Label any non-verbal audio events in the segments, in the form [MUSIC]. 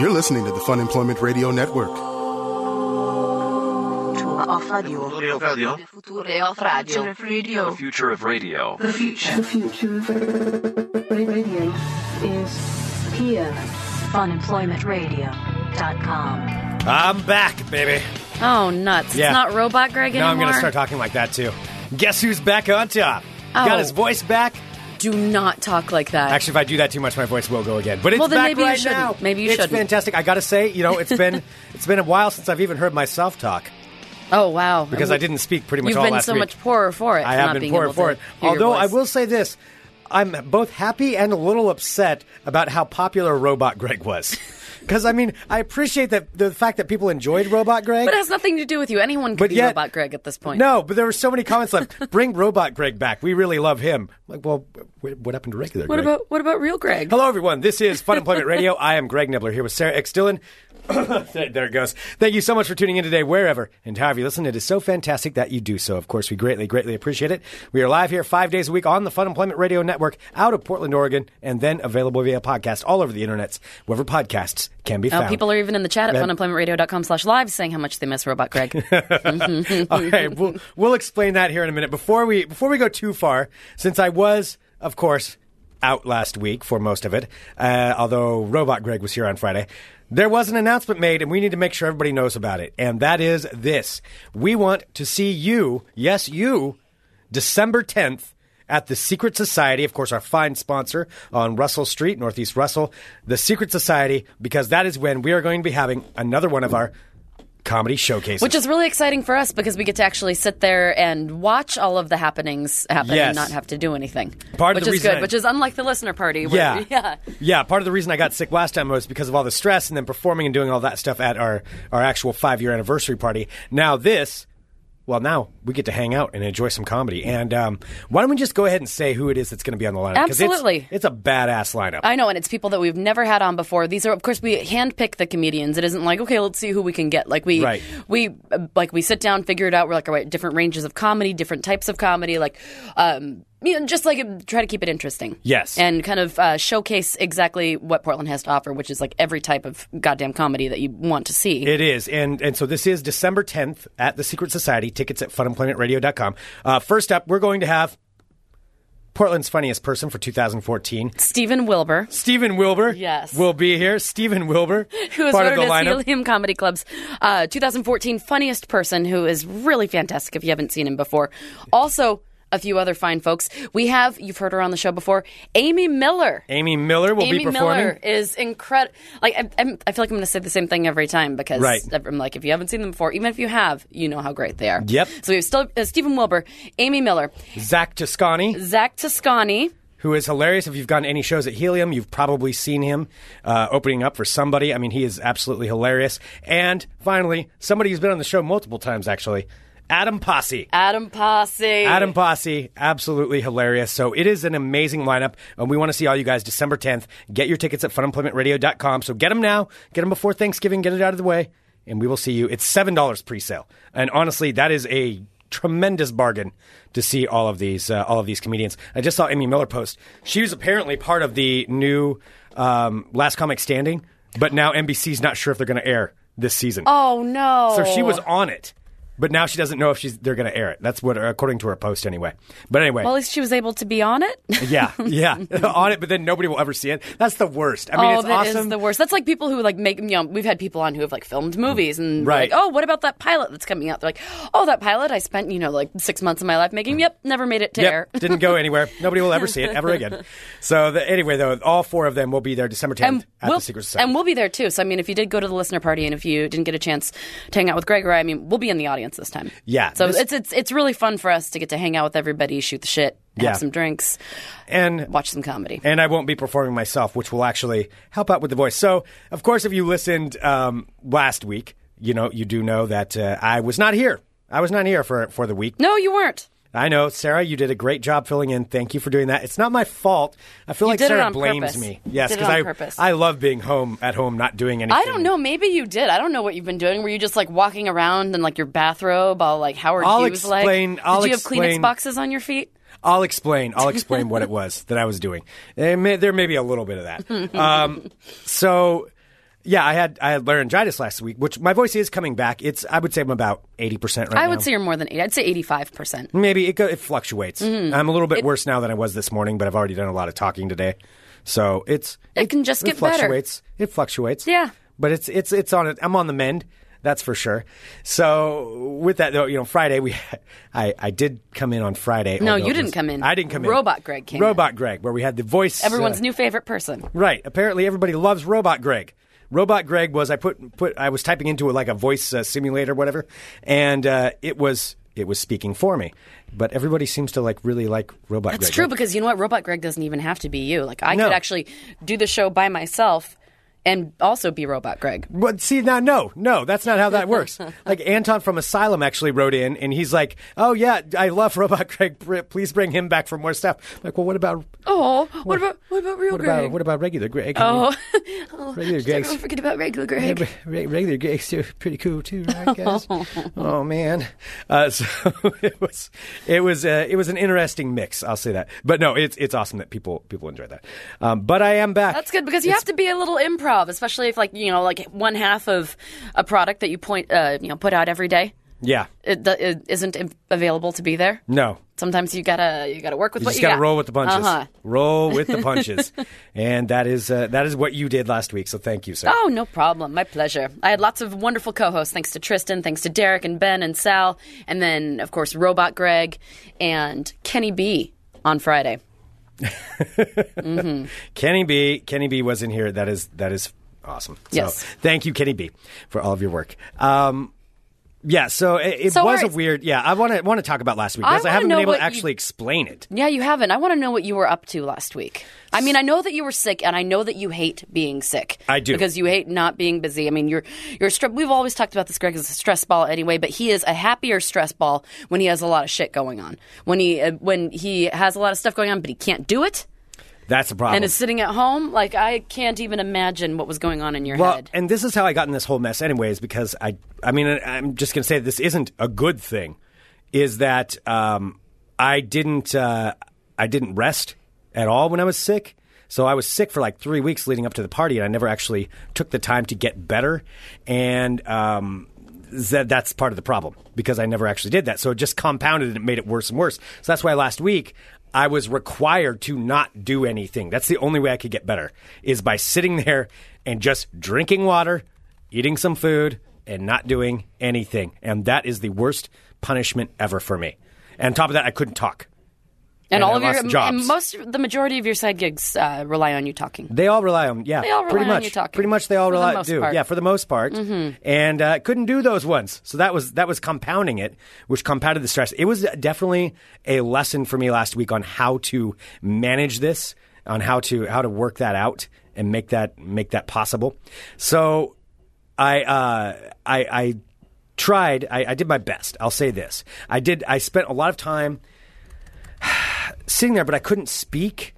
You're listening to the Fun Employment Radio Network. Future of radio. Radio. The future of radio. The future of radio. The future. The future of radio is here. funemploymentradio.com. I'm back, baby. Oh, nuts. Yeah. It's not Robot Greg Now anymore. I'm going to start talking like that too. Guess who's back on top? Oh. Got his voice back. Do not talk like that. Actually, if I do that too much, my voice will go again. But it's Well, then back maybe you right shouldn't. now. Maybe you it's shouldn't. fantastic. I got to say, you know, it's been [LAUGHS] it's been a while since I've even heard myself talk oh, wow. because I didn't speak pretty much You've all been last so week. much poorer for it. I have been poorer for it. Although I will say this, I'm both happy and a little upset about how popular Robot Greg was. [LAUGHS] Because I mean, I appreciate that the fact that people enjoyed Robot Greg. But it has nothing to do with you. Anyone could But be yet- Robot Greg at this point. No, but there were so many comments like, [LAUGHS] "Bring Robot Greg back. We really love him." Like, well, what happened to regular? What Greg? about what about real Greg? Hello, everyone. This is Fun Employment Radio. I am Greg Nibler here with Sarah X. Dillon. [COUGHS] there it goes. Thank you so much for tuning in today, wherever and however you listen. It is so fantastic that you do so. Of course, we greatly, greatly appreciate it. We are live here five days a week on the Fun Employment Radio Network out of Portland, Oregon, and then available via podcast all over the internets, wherever podcasts can be Oh, found. people are even in the chat at Yeah. funemploymentradio.com slash live saying how much they miss Robot Greg. [LAUGHS] All right, we'll, we'll explain that here in a minute. Before we before we go too far, since I was, of course, out last week for most of it, uh, although Robot Greg was here on Friday. There was an announcement made, and we need to make sure everybody knows about it. And that is this: we want to see you, yes, you, December tenth at the Secret Society, of course, our fine sponsor on Russell Street, Northeast Russell, the Secret Society, because that is when we are going to be having another one of our comedy showcases. Which is really exciting for us because we get to actually sit there and watch all of the happenings happen Yes. and not have to do anything. Part of which the is good, I- which is unlike the listener party. Where, Yeah. [LAUGHS] yeah. Yeah, part of the reason I got sick last time was because of all the stress and then performing and doing all that stuff at our, our actual five year anniversary party. Now, this, well, now we get to hang out and enjoy some comedy. And um, why don't we just go ahead and say who it is that's going to be on the lineup? 'Cause it's- Absolutely. It's, a badass lineup. I know, and it's people that we've never had on before. These are, of course, we handpick the comedians. It isn't like, okay, let's see who we can get. Like we, Right. we, like we sit down, figure it out. We're like, all right, different ranges of comedy, different types of comedy. Like, um, you know, just like try to keep it interesting. Yes. and kind of uh, showcase exactly what Portland has to offer, which is like every type of goddamn comedy that you want to see. It is, and and so this is December 10th at the Secret Society. Tickets at funemploymentradio.com. Uh, first up, we're going to have Portland's funniest person for 2014. Stephen Wilbur. Stephen Wilbur Yes. will be here. Stephen Wilbur, [LAUGHS] who is part of the lineup. Helium Comedy Club's uh, 2014 funniest person, who is really fantastic if you haven't seen him before. Also, a few other fine folks. We have, you've heard her on the show before, Amy Miller. Amy Miller will Amy be performing. Miller is incredible. Like I, I'm, I feel like I'm going to say the same thing every time because Right. I'm like, if you haven't seen them before, even if you have, you know how great they are. Yep. So we have still uh, Stephen Wilbur, Amy Miller, Zach Toscani, Zach Toscani. who is hilarious. If you've gone to any shows at Helium, you've probably seen him uh, opening up for somebody. I mean, he is absolutely hilarious. And finally, somebody who's been on the show multiple times, actually, Adam Pasi. Adam Pasi. Adam Pasi, absolutely hilarious. So it is an amazing lineup, and we want to see all you guys December 10th. Get your tickets at funemploymentradio.com. So get them now, get them before Thanksgiving, get it out of the way, and we will see you. It's $7 pre sale. And honestly, that is a tremendous bargain to see all of these uh, all of these comedians. I just saw Amy Miller post. She was apparently part of the new um, Last Comic Standing, but now NBC's not sure if they're going to air this season. Oh no. So she was on it, but now she doesn't know if she's they're going to air it. That's what, according to her post, anyway. But anyway, Well, at least she was able to be on it. [LAUGHS] yeah, yeah, [LAUGHS] [LAUGHS] on it. But then nobody will ever see it. That's the worst. I mean, oh, it's that is awesome. the worst. That's like people who like make you know we've had people on who have like filmed movies and Right. like, oh, what about that pilot that's coming out? They're like, oh, that pilot I spent you know like six months of my life making. Yep, never made it to air. Didn't go anywhere. Nobody will ever see it ever again. So the, anyway, though, all four of them will be there December 10th And at we'll, the Secret Society. and we'll be there too. So I mean, if you did go to the listener party and if you didn't get a chance to hang out with Greg or I, I mean, we'll be in the audience this time. Yeah, So this- it's it's it's really fun for us to get to hang out with everybody, shoot the shit, have Yeah. some drinks, and watch some comedy. and I won't be performing myself, which will actually help out with the voice. So, of course, if you listened um, last week, you know you do know that uh, I was not here. I was not here for for the week. no, you weren't. I know, Sarah, you did a great job filling in. Thank you for doing that. It's not my fault. I feel You like Sarah blames purpose. me. Yes, because I purpose. I love being home at home, not doing anything. I don't know. Maybe you did. I don't know what you've been doing. Were you just like walking around in like your bathrobe, all like Howard I'll Hughes like? explain- Did I'll you have explain. Kleenex boxes on your feet? I'll explain. I'll [LAUGHS] explain what it was that I was doing. There may, there may be a little bit of that. Um, so Yeah, I had I had laryngitis last week, which my voice is coming back. It's I would say I'm about eighty percent right I now. would say you're more than eight. I'd say 85%. maybe it go, it fluctuates. Mm-hmm. I'm a little bit worse now than I was this morning, but I've already done a lot of talking today, so it's It can just get better. fluctuates. It fluctuates. Yeah. but it's it's it's on it. I'm on the mend. That's for sure. So with that though, you know, Friday we, I I did come in on Friday. No, although you it didn't was- come in. I didn't come in. Robot Greg came in. Robot Greg, where we had the voice. Everyone's uh, new favorite person. Right. Apparently, everybody loves Robot Greg. Robot Greg was I put put I was typing into a, like a voice uh, simulator, or whatever, and uh, it was it was speaking for me. But everybody seems to like really like Robot That's Greg. true because you know what? Robot Greg doesn't even have to be you. Like I No. could actually do the show by myself and also be Robot Greg. But see now, no, no, that's not how that works. [LAUGHS] like Anton from Asylum actually wrote in, and he's like, "Oh yeah, I love Robot Greg. Please bring him back for more stuff." I'm like, well, what about Oh, what about what about real what Greg? about what about regular Greg? oh, [LAUGHS] regular don't Greg. forget about regular Greg. Re- regular Greg's too- pretty cool too, right, [LAUGHS] guys? oh man, uh, so it was it was uh, it was an interesting mix. I'll say that, but no, it's it's awesome that people people enjoy that. Um, but I am back. That's good because you have to be a little improv, especially if like you know like one half of a product that you point uh, you know put out every day Yeah, it, it isn't available to be there. no, Sometimes you gotta you gotta work with you what just you got to got. roll with the punches. Uh-huh. Roll with the punches, [LAUGHS] and that is uh, that is what you did last week. So thank you, sir. Oh, no problem. My pleasure. I had lots of wonderful co-hosts. Thanks to Tristan, thanks to Derek and Ben and Sal, and then of course Robot Greg and Kenny B on Friday. Kenny B. Kenny B. was in here. That is that is awesome. Yes. So thank you, Kenny B. for all of your work. Um, yeah, so it, it So, was a weird. Yeah, I want to want to talk about last week because I, wanna haven't been able to you- actually explain it. Yeah, you haven't. I want to know what you were up to last week. I mean, I know that you were sick, and I know that you hate being sick. I do. because you hate not being busy. I mean, you're you're stre- We've always talked about this. Greg is a stress ball anyway, but he is a happier stress ball when he has a lot of shit going on. When he uh, when he has a lot of stuff going on, but he can't do it, That's a problem. and is sitting at home. Like I can't even imagine what was going on in your head. well, head. and this is how I got in this whole mess, anyways. Because I, I mean, I'm just going to say this isn't a good thing. Is that um, I didn't, uh, I didn't rest at all when I was sick. So I was sick for like three weeks leading up to the party, and I never actually took the time to get better. And um, that that's part of the problem because I never actually did that. So it just compounded and it made it worse and worse. So that's why last week I was required to not do anything. That's the only way I could get better is by sitting there and just drinking water, eating some food, and not doing anything. And that is the worst punishment ever for me. And on top of that, I couldn't talk. And and all of your jobs. and most the majority of your side gigs uh, rely on you talking. They all rely on yeah. They all rely pretty on much. you talking. Pretty much, they all rely do part. yeah for the most part. And uh, couldn't do those ones, so that was that was compounding it, which compounded the stress. It was definitely a lesson for me last week on how to manage this, on how to how to work that out and make that make that possible. So I uh, I, I tried. I, I did my best. I'll say this. I did. I spent a lot of time sitting there, but I couldn't speak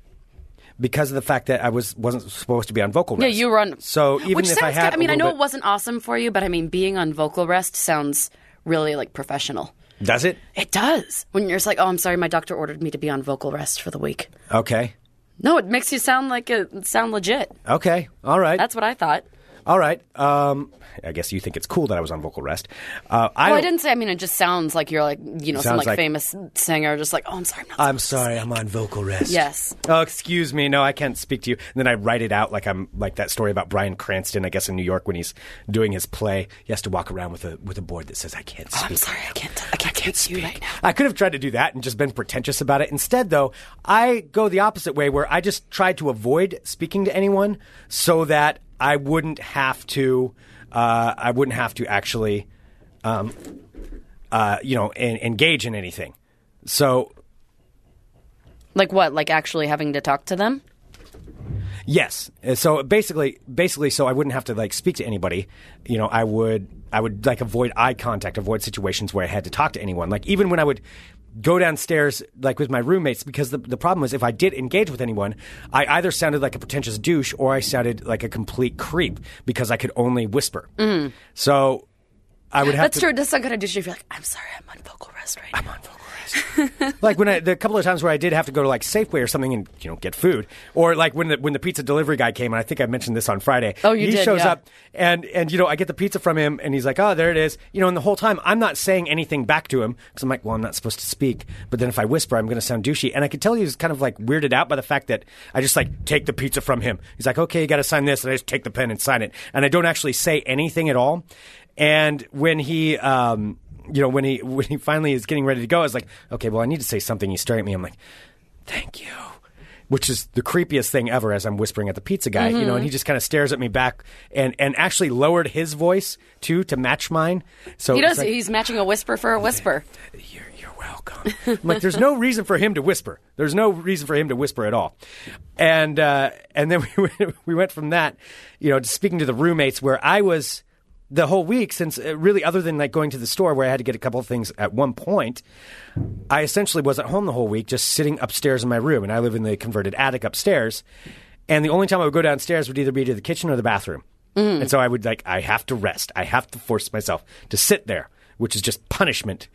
because of the fact that I was wasn't supposed to be on vocal rest. Yeah, you were on. So even which if I had, I mean, I know it wasn't awesome for you, but I mean, being on vocal rest sounds really like professional. does it? It does. When you're just like, oh, I'm sorry, my doctor ordered me to be on vocal rest for the week. Okay, No, it makes you sound like a sound legit. okay, all right, That's what I thought. All right. Um, I guess you think it's cool that I was on vocal rest. Uh, I, Well, I didn't say. I mean, it just sounds like you're like you know some like, like- famous singer, just like, oh, I'm sorry, I'm not. I'm sorry, I'm on vocal rest. Yes. Oh, excuse me. No, I can't speak to you. And then I write it out like I'm like that story about Bryan Cranston, I guess in New York when he's doing his play. He has to walk around with a with a board that says I can't speak. I'm sorry, I can't. I can't, speak to you right now. I could have tried to do that and just been pretentious about it. Instead, though, I go the opposite way where I just try to avoid speaking to anyone so that I wouldn't have to. Uh, I wouldn't have to actually, um, uh, you know, en- engage in anything. So Like what? Like actually having to talk to them? Yes. Uh, So basically, basically, so I wouldn't have to like speak to anybody. You know, I would, I would like avoid eye contact, avoid situations where I had to talk to anyone. Like even when I would go downstairs, like with my roommates, because the the problem was if I did engage with anyone, I either sounded like a pretentious douche or I sounded like a complete creep because I could only whisper. Mm-hmm. So I would have That's to. true. That's not of douchey if you're like, I'm sorry, I'm on vocal rest right I'm now. on vocal rest. [LAUGHS] like when I, the couple of times where I did have to go to like Safeway or something and you know get food, or like when the when the pizza delivery guy came, and I think I mentioned this on Friday. Oh, you he did, shows yeah. up and and you know I get the pizza from him, and he's like, oh, there it is. You know, and the whole time I'm not saying anything back to him because I'm like, well, I'm not supposed to speak. But then if I whisper, I'm going to sound douchey, and I could tell he was kind of like weirded out by the fact that I just like take the pizza from him. He's like, okay, you got to sign this, and I just take the pen and sign it, and I don't actually say anything at all. And when he, um, you know, when he [LAUGHS] when he finally is getting ready to go, I was like, okay, well, I need to say something. He's staring at me. I'm like, thank you. Which is the creepiest thing ever as I'm whispering at the pizza guy, you know, and he just kind of stares at me back and, and actually lowered his voice too to match mine. So He it's does. like, He's matching a whisper for a whisper. [LAUGHS] you're, you're welcome. I'm like, there's no reason for him to whisper. There's no reason for him to whisper at all. And uh, and then [LAUGHS] we went, we went from that, you know, to speaking to the roommates where I was the whole week since uh, really other than like going to the store where I had to get a couple of things at one point, I essentially was at home the whole week, just sitting upstairs in my room, and I live in the converted attic upstairs. And the only time I would go downstairs would either be to the kitchen or the bathroom. And so I would like, I have to rest. I have to force myself to sit there, which is just punishment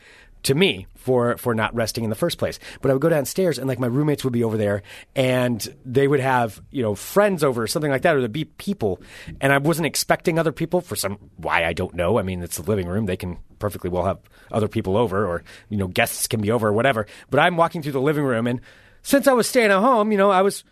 to me for for not resting in the first place. But I would go downstairs and like my roommates would be over there and they would have, you know, friends over or something like that or there'd be people and I wasn't expecting other people for some why I don't know. I mean, it's the living room. They can perfectly well have other people over or you know, guests can be over or whatever. But I'm walking through the living room and since I was staying at home, you know, I was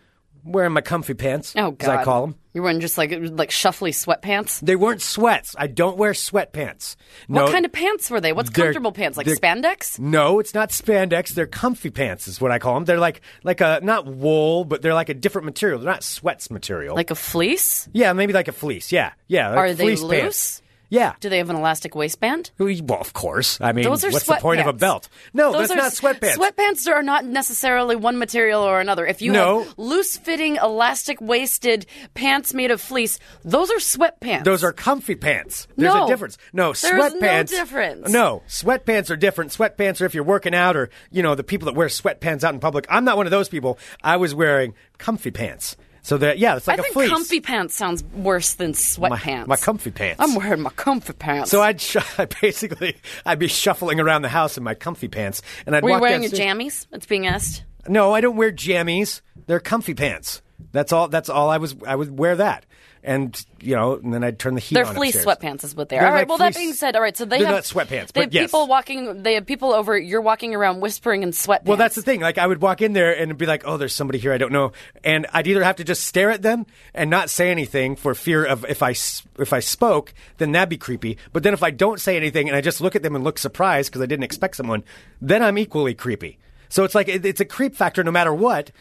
wearing my comfy pants, Oh as God! I call them. You're wearing just like like shuffly sweatpants. They weren't sweats. I don't wear sweatpants. What kind of pants were they? What's comfortable pants? Like spandex? No, it's not spandex. They're comfy pants, is what I call them. They're like like a not wool, but they're like a different material. They're not sweats material. Like a fleece? yeah, maybe like a fleece. Yeah, yeah. like Are they fleece loose? Pants. Yeah. Do they have an elastic waistband? Well, of course. I mean, what's the point of a belt? No, Those that's are not sweatpants. Sweatpants are not necessarily one material or another. If you No. have loose-fitting, elastic-waisted pants made of fleece, those are sweatpants. Those are comfy pants. There's No. a difference. No, There's no sweatpants. difference. No, sweatpants are different. Sweatpants are if you're working out or, you know, the people that wear sweatpants out in public. I'm not one of those people. I was wearing comfy pants. So that, yeah, it's like I a think fleece. comfy pants sounds worse than sweatpants. my comfy pants. I'm wearing my comfy pants. So I'd sh- [LAUGHS] I basically I'd be shuffling around the house in my comfy pants, and I'd Were you walk wearing your downstairs- jammies? It's being asked. No, I don't wear jammies. They're comfy pants. That's all. That's all I was. I would wear that, and you know, and then I'd turn the heat. They're on fleece upstairs. sweatpants, is what they are. They're all right. like well, that being said, all right. So they they're have not sweatpants, They but have yes. people walking. They have people over. You're walking around whispering in sweatpants. Well, that's the thing. Like I would walk in there and be like, "Oh, there's somebody here I don't know," and I'd either have to just stare at them and not say anything for fear of if I if I spoke, then that'd be creepy. But then if I don't say anything and I just look at them and look surprised because I didn't expect someone, then I'm equally creepy. So it's like it, it's a creep factor no matter what.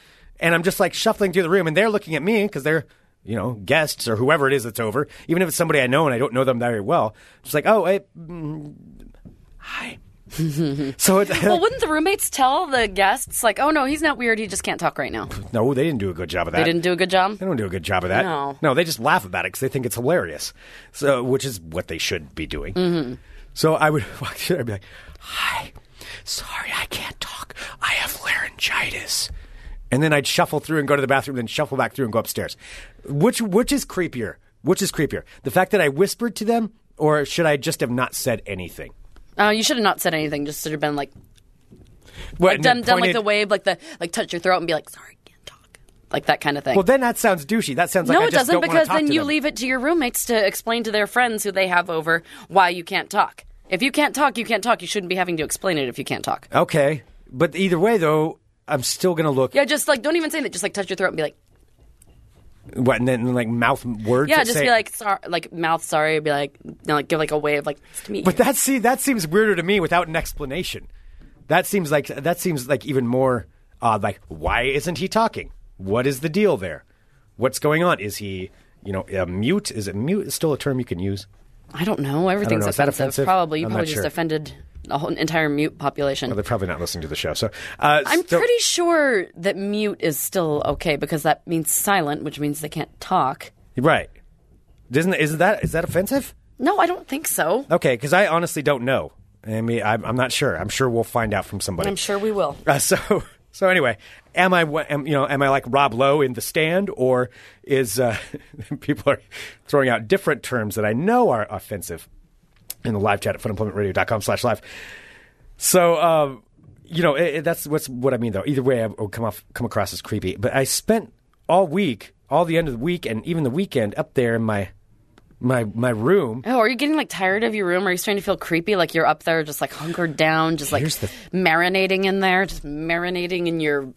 And I'm just like shuffling through the room, and they're looking at me because they're you know guests or whoever it is that's over. Even if it's somebody I know and I don't know them very well, just like, "Oh, hey, mm, hi." [LAUGHS] so it, Well, wouldn't the roommates tell the guests like, "Oh no, he's not weird. He just can't talk right now." no, they didn't do a good job of that. They didn't do a good job. They don't do a good job of that. No. they just laugh about it because they think it's hilarious. So, which is what they should be doing. Mm-hmm. So I would [LAUGHS] walk through. I'd be like, "Hi, sorry, I can't talk. I have laryngitis." And then I'd shuffle through and go to the bathroom, then shuffle back through and go upstairs. Which which is creepier? Which is creepier? The fact that I whispered to them, or should I just have not said anything? Uh, you should have not said anything. Just should have been like, What, like done, done like the wave, like the like touch your throat and be like, "Sorry, can't talk," like that kind of thing. Well, then that sounds douchey. That sounds like no, it doesn't because then you them. leave it to your roommates to explain to their friends who they have over why you can't talk. If you can't talk, you can't talk. You shouldn't be having to explain it if you can't talk. Okay, but either way, though, I'm still gonna look. Yeah, just like don't even say that. Just like touch your throat and be like, What and then like mouth words? yeah, that just say- be like, sorry, like mouth sorry. Be like, like give like a wave, like to me. But that see that seems weirder to me without an explanation. That seems like that seems like even more odd. Like, why isn't he talking? What is the deal there? What's going on? Is he, you know, a mute? Is it mute? Is still a term you can use? I don't know. Everything's know. Is that offensive. offensive? Probably. You I'm probably not just sure. offended a whole entire mute population. Well, they're probably not listening to the show. So, uh, I'm so- pretty sure that mute is still okay because that means silent, which means they can't talk. right. Isn't is that is that offensive? No, I don't think so. Okay, because I honestly don't know. I mean, I'm, I'm not sure. I'm sure we'll find out from somebody. I'm sure we will. Uh, so [LAUGHS] so anyway, am I am, you know am I like Rob Lowe in the stand, or is uh, [LAUGHS] people are throwing out different terms that I know are offensive? In the live chat at funemploymentradio.com slash live. So, um, you know, it, it- that's what's what I mean though. Either way, I will come off come across as creepy. But I spent all week, all the end of the week, and even the weekend up there in my my my room. Oh, are you getting like tired of your room? Are you starting to feel creepy? Like you're up there, just like hunkered down, just like the- marinating in there, just marinating in your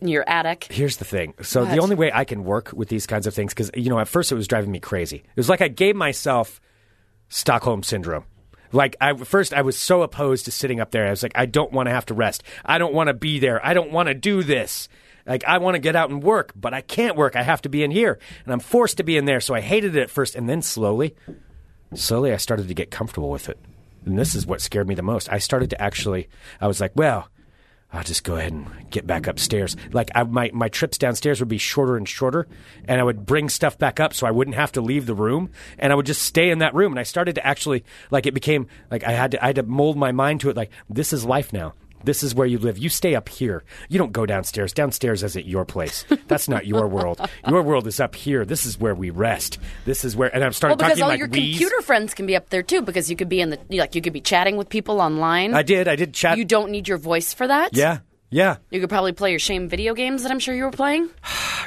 in your attic. Here's the thing. So What? the only way I can work with these kinds of things, because you know, at first it was driving me crazy. It was like I gave myself Stockholm syndrome. Like I first, I was so opposed to sitting up there. I was like, I don't want to have to rest. I don't want to be there. I don't want to do this. Like I want to get out and work, but I can't work. I have to be in here, and I'm forced to be in there. So I hated it at first, and then slowly, slowly, I started to get comfortable with it. And this is what scared me the most. I started to actually. I was like, well. I'll just go ahead and get back upstairs. Like I, my my trips downstairs would be shorter and shorter, and I would bring stuff back up so I wouldn't have to leave the room, and I would just stay in that room. And I started to actually like it became like I had to I had to mold my mind to it. Like this is life now. This is where you live. You stay up here. You don't go downstairs. Downstairs isn't your place. That's not your world. Your world is up here. This is where we rest. This is where. And I'm starting Well, because talking all like your we's. computer friends can be up there too, because you could be in the like you could be chatting with people online. I did. I did chat. You don't need your voice for that. Yeah. Yeah. You could probably play your shame video games that I'm sure you were playing. [SIGHS]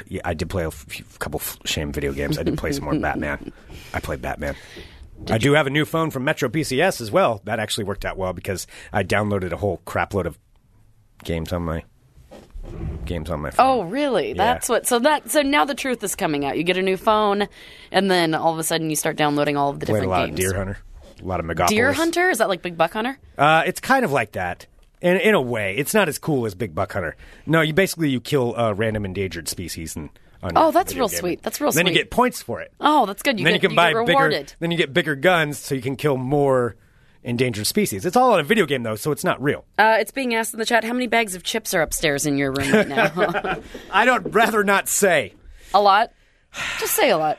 Yeah, I did play a few, couple f- shame video games. I did play some more [LAUGHS] Batman. I played Batman. I do have a new phone from Metro PCS as well. That actually worked out well because I downloaded a whole crapload of games on my games on my phone. Oh, really? That's what. So that. So now the truth is coming out. You get a new phone, and then all of a sudden you start downloading all of the played different a lot games. of Deer Hunter, a lot of Megapolis. Deer Hunter? Is that like Big Buck Hunter? Uh, it's kind of like that. In, in a way, it's not as cool as Big Buck Hunter. No, you basically you kill uh, random endangered species and. On Oh, that's real game. sweet. That's real sweet. Then you get points for it. Oh, that's good. You then get, you can you buy get bigger. rewarded. Then you get bigger guns, so you can kill more endangered species. It's all in a video game, though, so it's not real. Uh, it's being asked in the chat how many bags of chips are upstairs in your room right now. [LAUGHS] [LAUGHS] I don't rather not say. a lot. Just say a lot.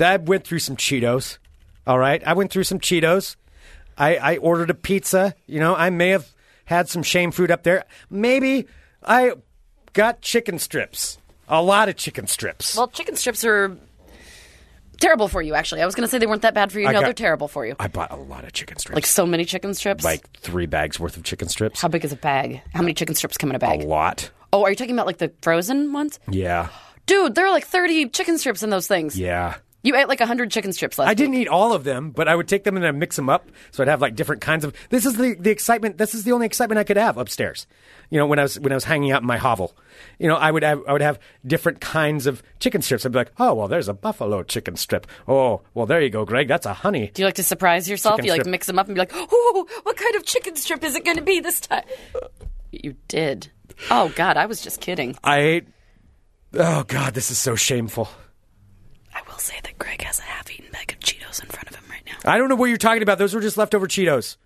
I went through some Cheetos. All right, I went through some Cheetos. I, I ordered a pizza. You know, I may have had some shame food up there. Maybe I got chicken strips. A lot of chicken strips. Well, chicken strips are terrible for you. Actually, I was going to say they weren't that bad for you. I no, got- they're terrible for you. I bought a lot of chicken strips. Like so many chicken strips. like three bags worth of chicken strips. how big is a bag? How many chicken strips come in a bag? a lot. Oh, are you talking about like the frozen ones? Yeah. Dude, there are like 30 chicken strips in those things. Yeah. You ate like 100 chicken strips last I didn't eat all of them, but I would take them and I'd mix them up. So I'd have like different kinds of. This is the, the excitement. This is the only excitement I could have upstairs. You know, when I was when I was hanging out in my hovel, you know, I would have I would have different kinds of chicken strips. I'd be like, oh well, there's a buffalo chicken strip. Oh well, there you go, Greg. That's a honey. Do you like to surprise yourself? Chicken you like strip. mix them up and be like, "Oh, what kind of chicken strip is it going to be this time?" You did. Oh God, I was just kidding. I ate. Oh God, this is so shameful. I will say that Greg has a half-eaten bag of Cheetos in front of him right now. I don't know what you're talking about. Those were just leftover Cheetos.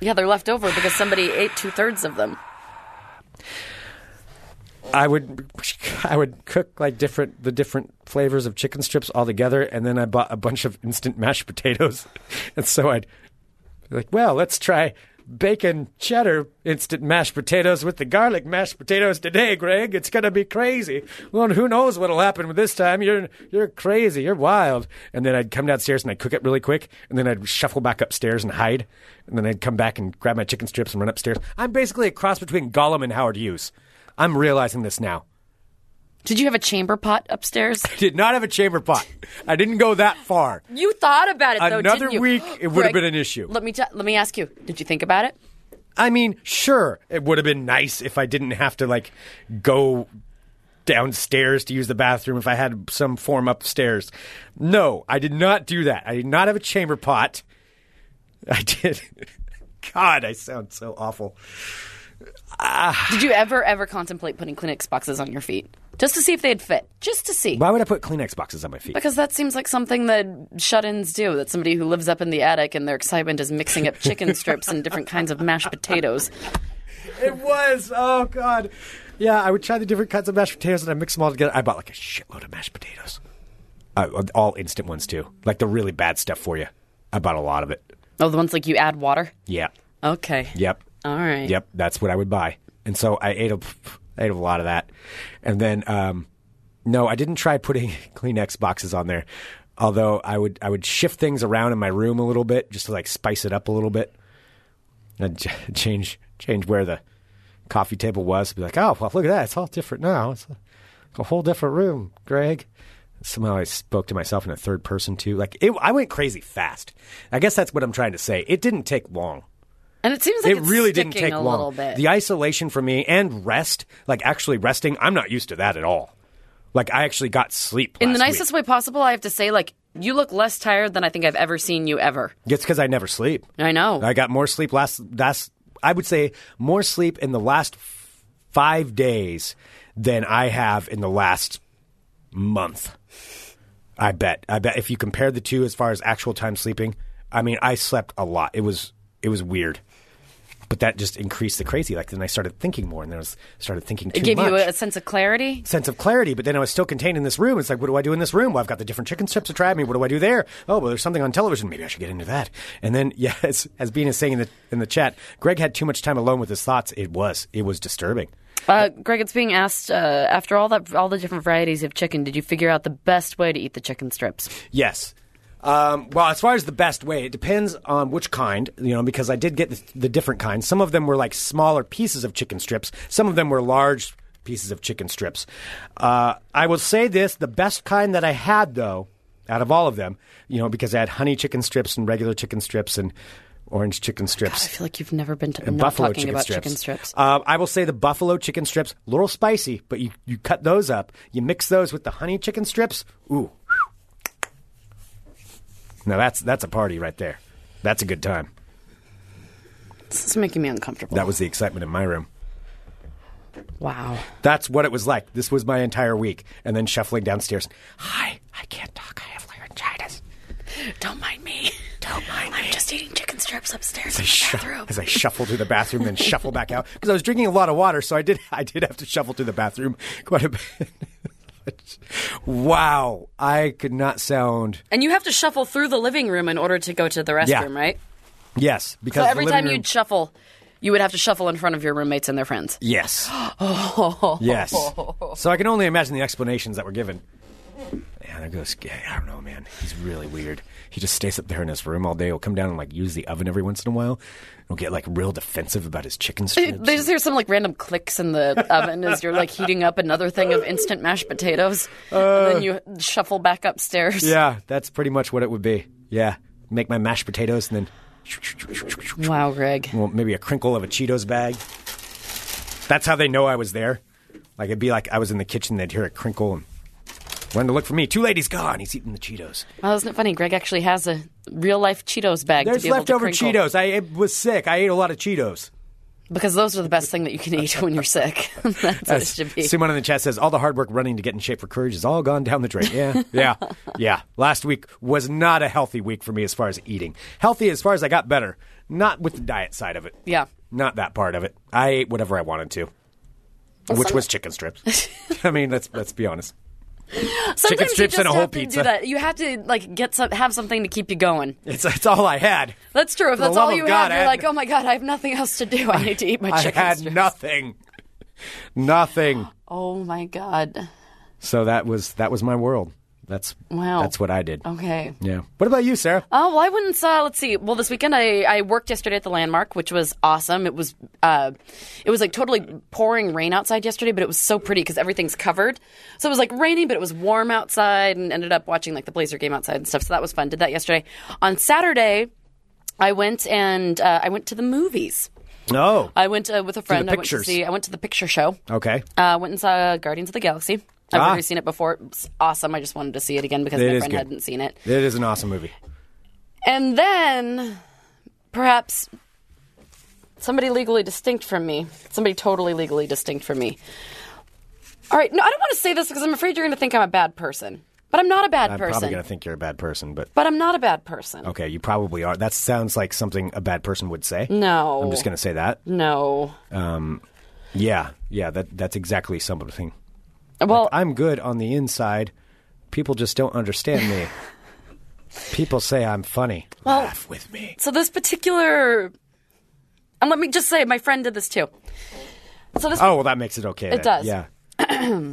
Yeah, they're left over because somebody ate two thirds of them. I would I would cook like different the different flavors of chicken strips all together, and then I bought a bunch of instant mashed potatoes, [LAUGHS] and so I'd be like, well, let's try bacon cheddar instant mashed potatoes with the garlic mashed potatoes today, Greg. It's gonna be crazy. Well, who knows what'll happen with this time? You're you're crazy. You're wild. And then I'd come downstairs and I'd cook it really quick, and then I'd shuffle back upstairs and hide, and then I'd come back and grab my chicken strips and run upstairs. I'm basically a cross between Gollum and Howard Hughes. I'm realizing this now. Did you have a chamber pot upstairs? [LAUGHS] Did not have a chamber pot. I didn't go that far. You thought about it though. Another didn't you? Another week, it would have Greg, been an issue. Let me t- let me ask you. Did you think about it? I mean, sure, it would have been nice if I didn't have to like go downstairs to use the bathroom if I had some form upstairs. No, I did not do that. I did not have a chamber pot. I did. [LAUGHS] God, I sound so awful. Did you ever ever contemplate putting Kleenex boxes on your feet just to see if they'd fit? Just to see. Why would I put Kleenex boxes on my feet? Because that seems like something that shut-ins do. That somebody who lives up in the attic and their excitement is mixing up chicken [LAUGHS] strips and different kinds of mashed potatoes. It was. Oh God. Yeah, I would try the different kinds of mashed potatoes and I mix them all together. I bought like a shitload of mashed potatoes. Uh, all instant ones too, like the really bad stuff for you. I bought a lot of it. Oh, the ones like you add water. Yeah. Okay. Yep. All right. Yep. That's what I would buy. And so I ate a, I ate a lot of that. And then, um, no, I didn't try putting [LAUGHS] Kleenex boxes on there. Although I would I would shift things around in my room a little bit just to like spice it up a little bit. And ch- [LAUGHS] change change where the coffee table was. Be like, oh well, look at that. It's all different now. It's a, a whole different room, Greg. Somehow I spoke to myself in a third person too. Like it, I went crazy fast. I guess that's what I'm trying to say. It didn't take long. And it seems like it really didn't take a long. little bit. The isolation for me and rest, like actually resting, I'm not used to that at all. Like I actually got sleep In the nicest week. way possible, I have to say, like, you look less tired than I think I've ever seen you ever. It's because I never sleep. I know. I got more sleep last. Last, I would say more sleep in the last f- five days than I have in the last month. I bet. I bet if you compare the two as far as actual time sleeping, I mean, I slept a lot. It was it was weird, but that just increased the crazy. Like then I started thinking more, and then I was started thinking too much. it gave much. you a, sense of clarity. sense of clarity, but then I was still contained in this room. It's like, what do I do in this room? Well, I've got the different chicken strips to try me. What do I do there? Oh, well, there's something on television. Maybe I should get into that. And then, [LAUGHS] yes, as Bean is saying in the in the chat, Greg had too much time alone with his thoughts. It was, it was disturbing. Uh, Greg, it's being asked uh, after all that, all the different varieties of chicken. Did you figure out the best way to eat the chicken strips? Yes. Um, well, as far as the best way, it depends on which kind, you know, because I did get the, the different kinds. Some of them were like smaller pieces of chicken strips. Some of them were large pieces of chicken strips. Uh, I will say this: the best kind that I had, though, out of all of them, you know, because I had honey chicken strips and regular chicken strips and orange chicken God, I feel like you've never been to, and buffalo talking chicken about strips. chicken strips. Uh, I will say the buffalo chicken strips, a little spicy, but you, you cut those up. You mix those with the honey chicken strips. Ooh. Now that's that's a party right there. That's a good time. This is making me uncomfortable. That was the excitement in my room. wow. That's what it was like. This was my entire week. And then shuffling downstairs. Hi, I can't talk. I have laryngitis. Don't mind me. Don't mind I'm me. just eating chicken strips upstairs As I, in the shu- bathroom. as I shuffle through the bathroom, then shuffle back out because I was drinking a lot of water, so I did I did have to shuffle through the bathroom quite a bit. [LAUGHS] wow, I could not sound And you have to shuffle through the living room in order to go to the restroom, Yeah. right? yes because So every time room- you'd shuffle, you would have to shuffle in front of your roommates and their friends. Yes. oh. [LAUGHS] yes. So I can only imagine the explanations that were given. Yeah, there goes. I don't know, man. He's really weird. He just stays up there in his room all day. He'll come down and like use the oven every once in a while. He'll get like real defensive about his chicken strips. They just hear some like random clicks in the [LAUGHS] oven as you're like heating up another thing of instant mashed potatoes, and then uh. you shuffle back upstairs. yeah, that's pretty much what it would be. Yeah, make my mashed potatoes and then Wow, Greg. well, maybe a crinkle of a Cheetos bag. That's how they know I was there. Like it'd be like I was in the kitchen. They'd hear a crinkle and run to look for me. Two ladies gone. He's eating the Cheetos. Well, isn't it funny? Greg actually has a real life Cheetos bag. There's to be able leftover. Cheetos. I it was sick. I ate a lot of Cheetos. because those are the best thing that you can eat when you're sick. [LAUGHS] That's what it should be. Someone in the chat says all the hard work running to get in shape for courage is all gone down the drain. Yeah, [LAUGHS] yeah, yeah. Last week was not a healthy week for me as far as eating. Healthy as far as I got better, not with the diet side of it. Yeah. not that part of it. I ate whatever I wanted to, which some- was chicken strips. [LAUGHS] I mean, let's let's be honest. [LAUGHS] Sometimes strips you and just a whole have to pizza. Do that. You have to like get some, have something to keep you going. It's it's all I had. That's true. If For that's all you God, have, you're like, oh my god, I have nothing else to do. I need to eat my [LAUGHS] I chicken I had strips. nothing, [LAUGHS] nothing. Oh my god. So that was that was my world. That's Wow. That's what I did. Okay. Yeah. What about you, Sarah? Oh well, I wouldn't. Uh, let's see. Well, this weekend I, I worked yesterday at the Landmark, which was awesome. It was uh, it was like totally pouring rain outside yesterday, but it was so pretty because everything's covered. So it was like raining, but it was warm outside, and ended up watching like the Blazer game outside and stuff. So that was fun. Did that yesterday. On Saturday, I went and uh, I went to the movies. No. I went uh, with a friend. I went to pictures. see. I went to the picture show. Okay. Uh, went and saw Guardians of the Galaxy. I've Ah. already seen it before. It's awesome. I just wanted to see it again because It my friend good. hadn't seen it. It is an awesome movie. And then, perhaps, somebody legally distinct from me, somebody totally legally distinct from me. All right, no, I don't want to say this because I'm afraid you're going to think I'm a bad person. But I'm not a bad person. I'm probably going to think you're a bad person, but But I'm not a bad person. okay, you probably are. That sounds like something a bad person would say. No. I'm just going to say that. No. Um Yeah, yeah, that that's exactly something. Well, I'm good on the inside. People just don't understand me. [LAUGHS] People say I'm funny. Well- Laugh with me. so this particular. And let me just say, my friend did this too. So this Oh, well, that makes it okay. It then. does. Yeah. [CLEARS THROAT]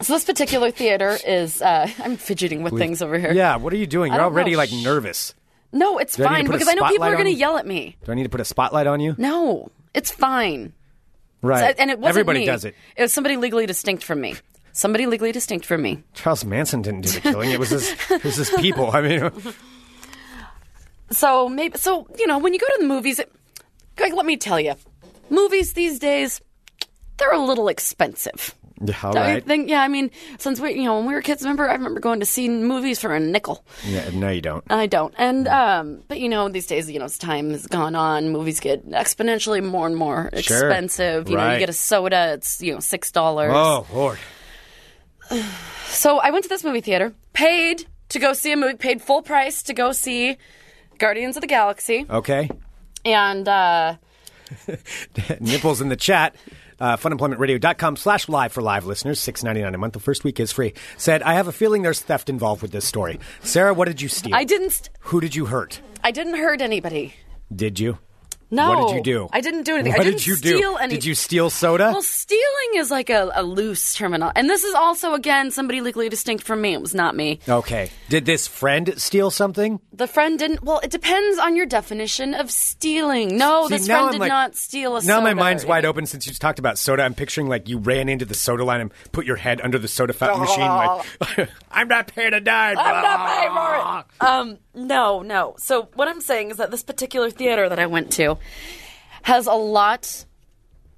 So this particular theater is. Uh, I'm fidgeting with things over here. Yeah, what are you doing? You're already know. like nervous. No, it's Do I fine a because I know people are going to yell at me. Do I need to put a spotlight on you? No, it's fine. Right. And it wasn't Everybody me. does it. It was somebody legally distinct from me. Somebody legally distinct from me. Charles Manson didn't do the killing. It was his, it was his people. I mean, So maybe so you know when you go to the movies, it, like, let me tell you, movies these days they're a little expensive. yeah, all right. think? Yeah, I mean, since we you know when we were kids, remember I remember going to see movies for a nickel. Yeah, no, you don't. I don't. And um, but you know, these days, you know, as time has gone on, movies get exponentially more and more Sure. expensive. You know, you get a soda, it's you know six dollars. Oh Lord. [SIGHS] So I went to this movie theater, paid to go see a movie, paid full price to go see Guardians of the Galaxy, Okay. and uh, [LAUGHS] Nipples in the chat. Uh, funemploymentradio.com slash live for live listeners. Six ninety nine a month. The first week is free. Said, I have a feeling there's theft involved with this story. Sarah, what did you steal? I didn't. St- Who did you hurt? I didn't hurt anybody. Did you? No. What did you do? I didn't do anything. What I didn't did you steal do? any. Did you steal soda? Well, stealing is like a, a loose terminal, and this is also again somebody legally distinct from me. It was not me. okay. Did this friend steal something? The friend didn't. Well, it depends on your definition of stealing. No, See, this friend I'm did like- not steal a soda. Now soda. my mind's wide open since you talked about soda. I'm picturing like you ran into the soda line and put your head under the soda fountain machine. Like, [LAUGHS] [LAUGHS] I'm not paying a dime. I'm not paying for it. [LAUGHS] Um, no, no. So what I'm saying is that this particular theater that I went to has a lot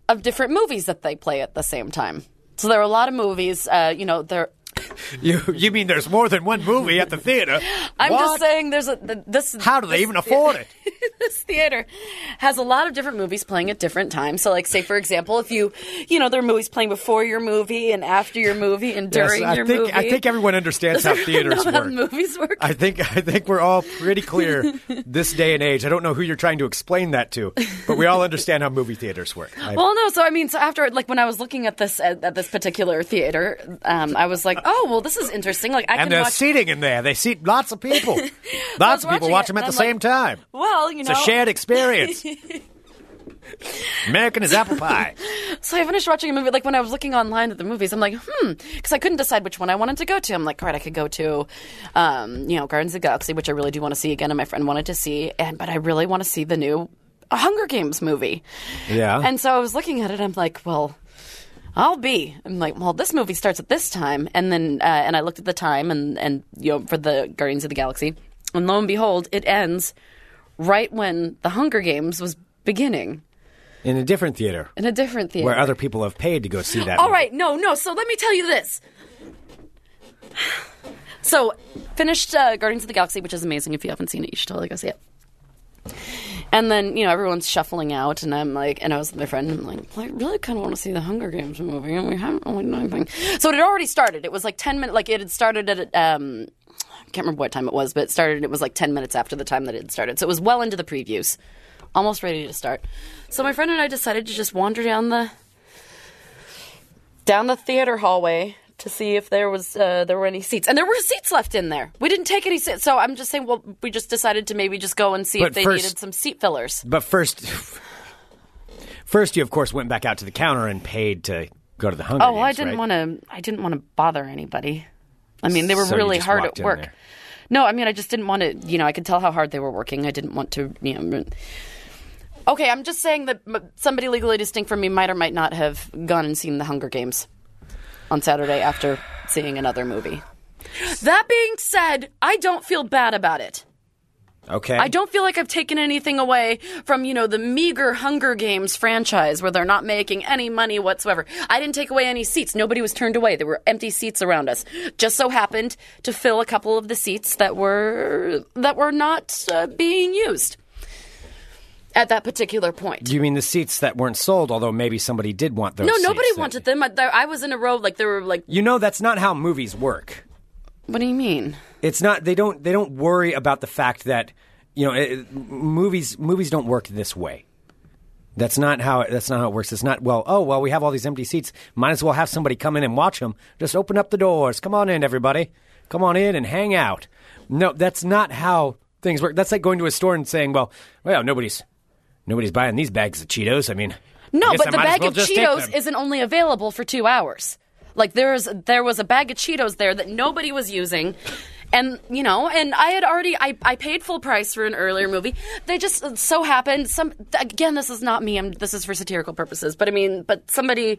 of different movies that they play at the same time. So there are a lot of movies. Uh, you know, there. [LAUGHS] You you mean there's more than one movie at the theater? I'm What? just saying, there's a this. How do they even afford it? [LAUGHS] this theater has a lot of different movies playing at different times. So, like, say for example, if you, you know, there are movies playing before your movie and after your movie and during Yes, I your think movie. I think everyone understands how [LAUGHS] theaters know how work. movies work. I think I think we're all pretty clear this day and age. I don't know who you're trying to explain that to, but we all understand how movie theaters work. I- Well, no. So I mean, so after like when I was looking at this at, at this particular theater, um, I was like, oh well, this is interesting. Like I and can there's watch. seating in there. They seat lots of people. [LAUGHS] lots of people watch them at the I'm same time. well, you know, It's a shared experience. [LAUGHS] American is apple pie. So I finished watching a movie. Like when I was looking online at the movies, I'm like, hmm, because I couldn't decide which one I wanted to go to. I'm like, all right, I could go to, um, you know, Guardians of the Galaxy, which I really do want to see again, and my friend wanted to see, and but I really want to see the new Hunger Games movie. Yeah. And so I was looking at it. I'm like, well, I'll be. I'm like, well, this movie starts at this time, and then uh, and I looked at the time, and and you know, for the Guardians of the Galaxy, and lo and behold, it ends right when the Hunger Games was beginning in a different theater in a different theater where other people have paid to go see that. all movie. right, no, no. So let me tell you this. [SIGHS] So finished uh, Guardians of the Galaxy, which is amazing. If you haven't seen it, you should totally go see it. And then you know everyone's shuffling out, and I'm like, and I was with my friend, and I'm like, well, I really kind of want to see the Hunger Games movie, and we haven't really done anything. So it had already started. It was like ten minutes. Like it had started at um, I can't remember what time it was, but it started. It was like ten minutes after the time that it had started. So it was well into the previews, almost ready to start. So my friend and I decided to just wander down the down the theater hallway to see if there was uh, there were any seats, and there were seats left in there. We didn't take any seats, so I'm just saying. Well, we just decided to maybe just go and see But if they first- needed some seat fillers. But first, first you of course went back out to the counter and paid to go to the Hunger Games. Oh, well, I didn't right? want to. I didn't want to bother anybody. I mean, they were So really hard at work. there. No, I mean, I just didn't want to. You know, I could tell how hard they were working. I didn't want to. You know. Okay, I'm just saying that somebody legally distinct from me might or might not have gone and seen the Hunger Games on Saturday after seeing another movie. That being said, I don't feel bad about it. Okay. I don't feel like I've taken anything away from, you know, the meager Hunger Games franchise where they're not making any money whatsoever. I didn't take away any seats. Nobody was turned away. There were empty seats around us. Just so happened to fill a couple of the seats that were that were not uh, being used at that particular point. Do you mean the seats that weren't sold? Although maybe somebody did want those. no, nobody that- wanted them. I, I was in a row like there were like You know that's not how movies work. what do you mean? It's not. They don't. They don't worry about the fact that you know it, movies. Movies don't work this way. That's not how. That's not how it works. It's not. Well, oh well, we have all these empty seats. Might as well have somebody come in and watch them. Just open up the doors. Come on in, everybody. Come on in and hang out. No, that's not how things work. That's like going to a store and saying, "Well, well, nobody's nobody's buying these bags of Cheetos." I mean, No, I but I the bag well of Cheetos isn't only available for two hours. Like there's there was a bag of Cheetos there that nobody was using. And you know, and I had already I, I paid full price for an earlier movie. They just uh, so happened some again. This is not me. I'm, this is for satirical purposes. But I mean, but somebody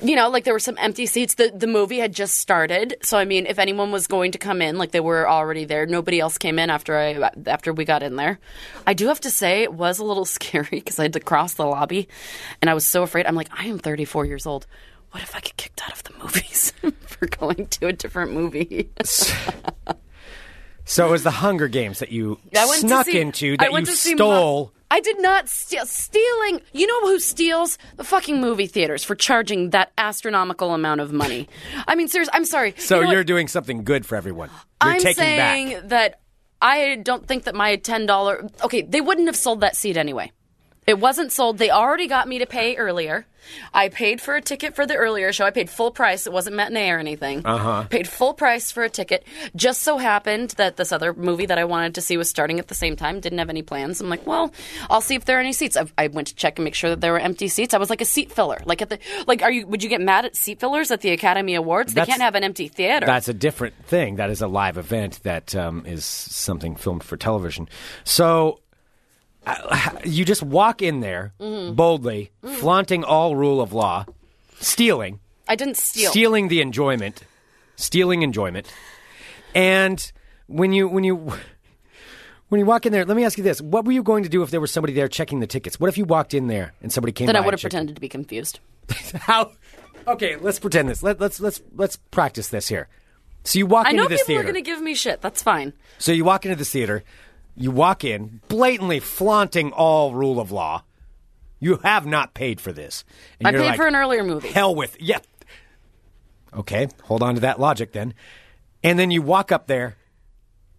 you know, like there were some empty seats. The the movie had just started, so I mean, if anyone was going to come in, like they were already there. Nobody else came in after I after we got in there. I do have to say it was a little [LAUGHS] scary because I had to cross the lobby, and I was so afraid. I'm like, I am 34 years old. What if I get kicked out of the [LAUGHS] movies [LAUGHS] for going to a different movie? So it was the Hunger Games that you snuck see, into that you stole. I did not steal. Stealing. You know who steals the fucking movie theaters for charging that astronomical amount of money? I mean, seriously. I'm sorry. so you know you're doing something good for everyone. You're I'm taking saying back. that I don't think that my ten dollar. Okay, they wouldn't have sold that seat anyway. It wasn't sold. They already got me to pay earlier. I paid for a ticket for the earlier show. I paid full price. It wasn't matinee or anything. Uh Uh-huh. Paid full price for a ticket. Just so happened that this other movie that I wanted to see was starting at the same time. Didn't have any plans. I'm like, well, I'll see if there are any seats. I, I went to check and make sure that there were empty seats. I was like a seat filler. Like at the like, are you? Would you get mad at seat fillers at the Academy Awards? They can't have an empty theater. That's a different thing. That is a live event that um, is something filmed for television. So [SIGHS] you just walk in there Mm-hmm. boldly, flaunting all rule of law, stealing, I didn't steal. stealing the enjoyment, stealing enjoyment, and when you when you. [SIGHS] When you walk in there, let me ask you this: What were you going to do if there was somebody there checking the tickets? What if you walked in there and somebody came? Then I would have pretended to be confused. [LAUGHS] How? Okay, let's pretend this. Let, let's let's let's practice this here. So you walk I know into this people are going to give me shit. That's fine. So you walk into the theater, you walk in, blatantly flaunting all rule of law. You have not paid for this. And I paid like, for an earlier movie. Hell with yeah. Okay, hold on to that logic then. And then you walk up there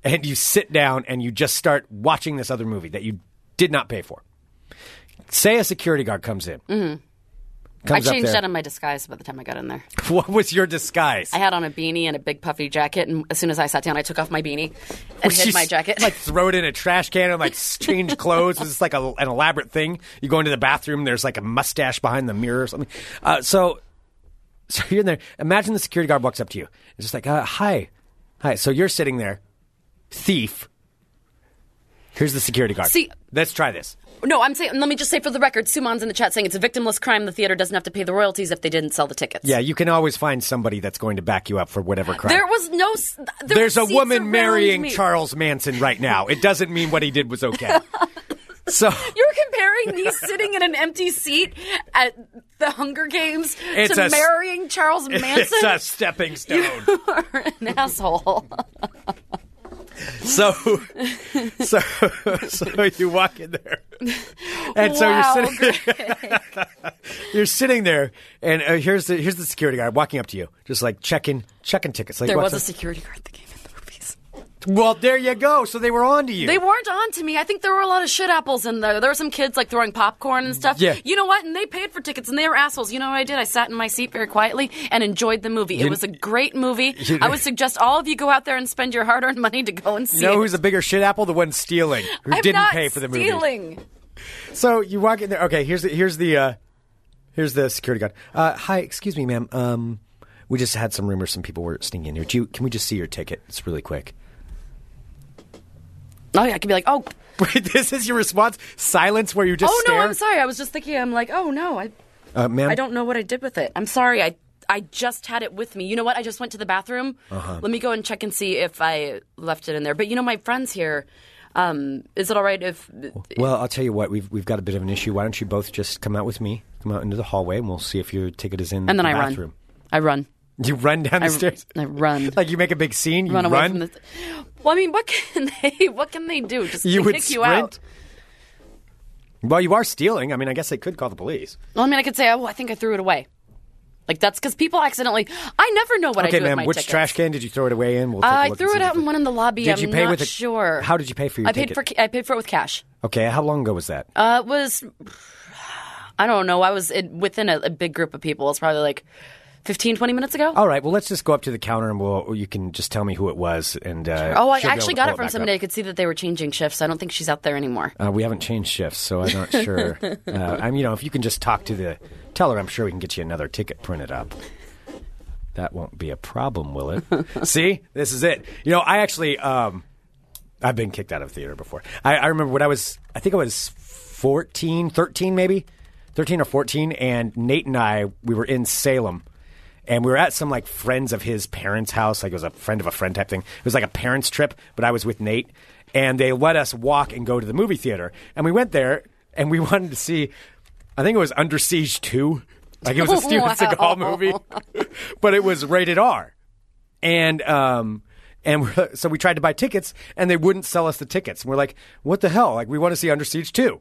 and you sit down and you just start watching this other movie that you did not pay for. Say a security guard comes in. Mm-hmm. I changed out of my disguise by the time I got in there. [LAUGHS] What was your disguise? I had on a beanie and a big puffy jacket, and as soon as I sat down, I took off my beanie and hid my jacket. Like throw it in a trash can and like [LAUGHS] change clothes. Was this like a, an elaborate thing? You go into the bathroom. There's like a mustache behind the mirror or something. Uh, so, so you're in there. Imagine the security guard walks up to you. It's just like, uh, hi, hi. So you're sitting there, thief. Here's the security guard. See- let's try this. no, I'm saying. Let me just say for the record, Sumon's in the chat saying it's a victimless crime. The theater doesn't have to pay the royalties if they didn't sell the tickets. Yeah, you can always find somebody that's going to back you up for whatever crime. There was no. There There's were a woman marrying me. Charles Manson right now. It doesn't mean what he did was okay. [LAUGHS] so You're comparing me sitting in an empty seat at the Hunger Games It's to a marrying Charles Manson. [LAUGHS] it's a stepping [LAUGHS] stone. You are an asshole. So, so, so you walk in there, and so Wow, you're sitting, you're sitting there, and uh, here's the here's the security guard walking up to you, just like checking checking tickets. Like, There was a security guard in the movies. Well, there you go. So they were on to you. They weren't on to me. I think there were a lot of shit apples in there. There were some kids like throwing popcorn and stuff. Yeah. You know what? And they paid for tickets and they were assholes. You know what I did? I sat in my seat very quietly and enjoyed the movie. You- it was a great movie. [LAUGHS] You- I would suggest all of you go out there and spend your hard earned money to go and see You know it. who's a bigger shit apple? The one stealing, who I'm didn't pay for the movie. stealing. So you walk in there. Okay, here's the here's the uh, here's the security guard. Uh, hi, excuse me, ma'am. Um, we just had some rumors. Some people were sneaking in here. Do you, can we just see your ticket? It's really quick. Oh, yeah. I could be like, oh, [LAUGHS] Wait, this is your response? Silence where you just oh stare? no, I'm sorry. I was just thinking, I'm like, oh no, I, Uh, ma'am, I don't know what I did with it. I'm sorry. I, I just had it with me. You know what? I just went to the bathroom. Uh-huh. Let me go and check and see if I left it in there. But you know, my friends here. Um, is it all right if Well, I'll tell you what. We've we've got a bit of an issue. Why don't you both just come out with me? Come out into the hallway, and we'll see if your ticket is in and then the I bathroom. run. I run. [LAUGHS] You run down the I, stairs. I run. [LAUGHS] Like you make a big scene. You run run. away from the. Well, I mean, what can [LAUGHS] they? What can they do? Just you kick you out? Well, you are stealing. I mean, I guess they could call the police. Well, I mean, I could say, oh, I think I threw it away. Like that's because people accidentally. I never know what I okay, do with ma'am. my Which tickets. trash can did you throw it away in? We'll Uh, I threw it out in one in the lobby. Did I'm you pay not with a- sure. How did you pay for your I paid ticket? for. I paid for it with cash. Okay, how long ago was that? Uh, it was. [SIGHS] I don't know. I was it, within a, a big group of people. It's probably like 15, 20 minutes ago. All right. Well, let's just go up to the counter and we'll. You can just tell me who it was. And uh, Oh, I actually got it from somebody. up. I could see that they were changing shifts. I don't think she's out there anymore. Uh, we haven't changed shifts, so I'm not sure. [LAUGHS] uh, I'm, you know, if you can just talk to the teller, I'm sure we can get you another ticket printed up. That won't be a problem, will it? [LAUGHS] See, this is it. You know, I actually, um, I've been kicked out of theater before. I, I remember when I was, I think I was 14, 13 maybe, 13 or 14, and Nate and I, we were in Salem. And we were at some like friends of his parents' house, like it was a friend of a friend type thing. It was like a parents' trip, but I was with Nate, and they let us walk and go to the movie theater. And we went there, and we [LAUGHS] wanted to see, I think it was Under Siege Two, like it was a [LAUGHS] Steven Wow. Seagal movie, [LAUGHS] but it was rated R. And um and so we tried to buy tickets and they wouldn't sell us the tickets. And we're like what the hell? Like we want to see under siege 2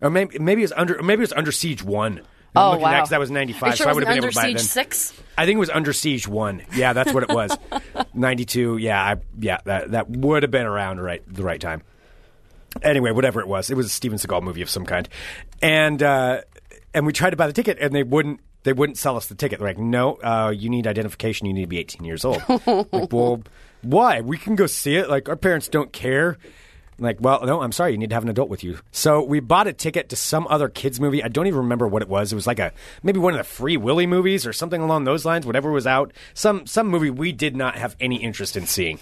or maybe maybe it's under or maybe it's under siege 1 I'm Oh wow! at that was 95 you sure so i would have been able to buy Under it then Siege Six? i think it was under siege 1 yeah that's what it was [LAUGHS] 92 yeah I, yeah that that would have been around right the right time anyway, whatever it was, it was a Steven Seagal movie of some kind, and uh, and we tried to buy the ticket, and they wouldn't. They wouldn't sell us the ticket. They're like, no, uh, you need identification. You need to be 18 years old. [LAUGHS] like, well, why? We can go see it. Like, our parents don't care. Like, well, no, I'm sorry. You need to have an adult with you. So we bought a ticket to some other kids movie. I don't even remember what it was. It was like a maybe one of the Free Willy movies or something along those lines. Whatever was out, some some movie we did not have any interest in seeing.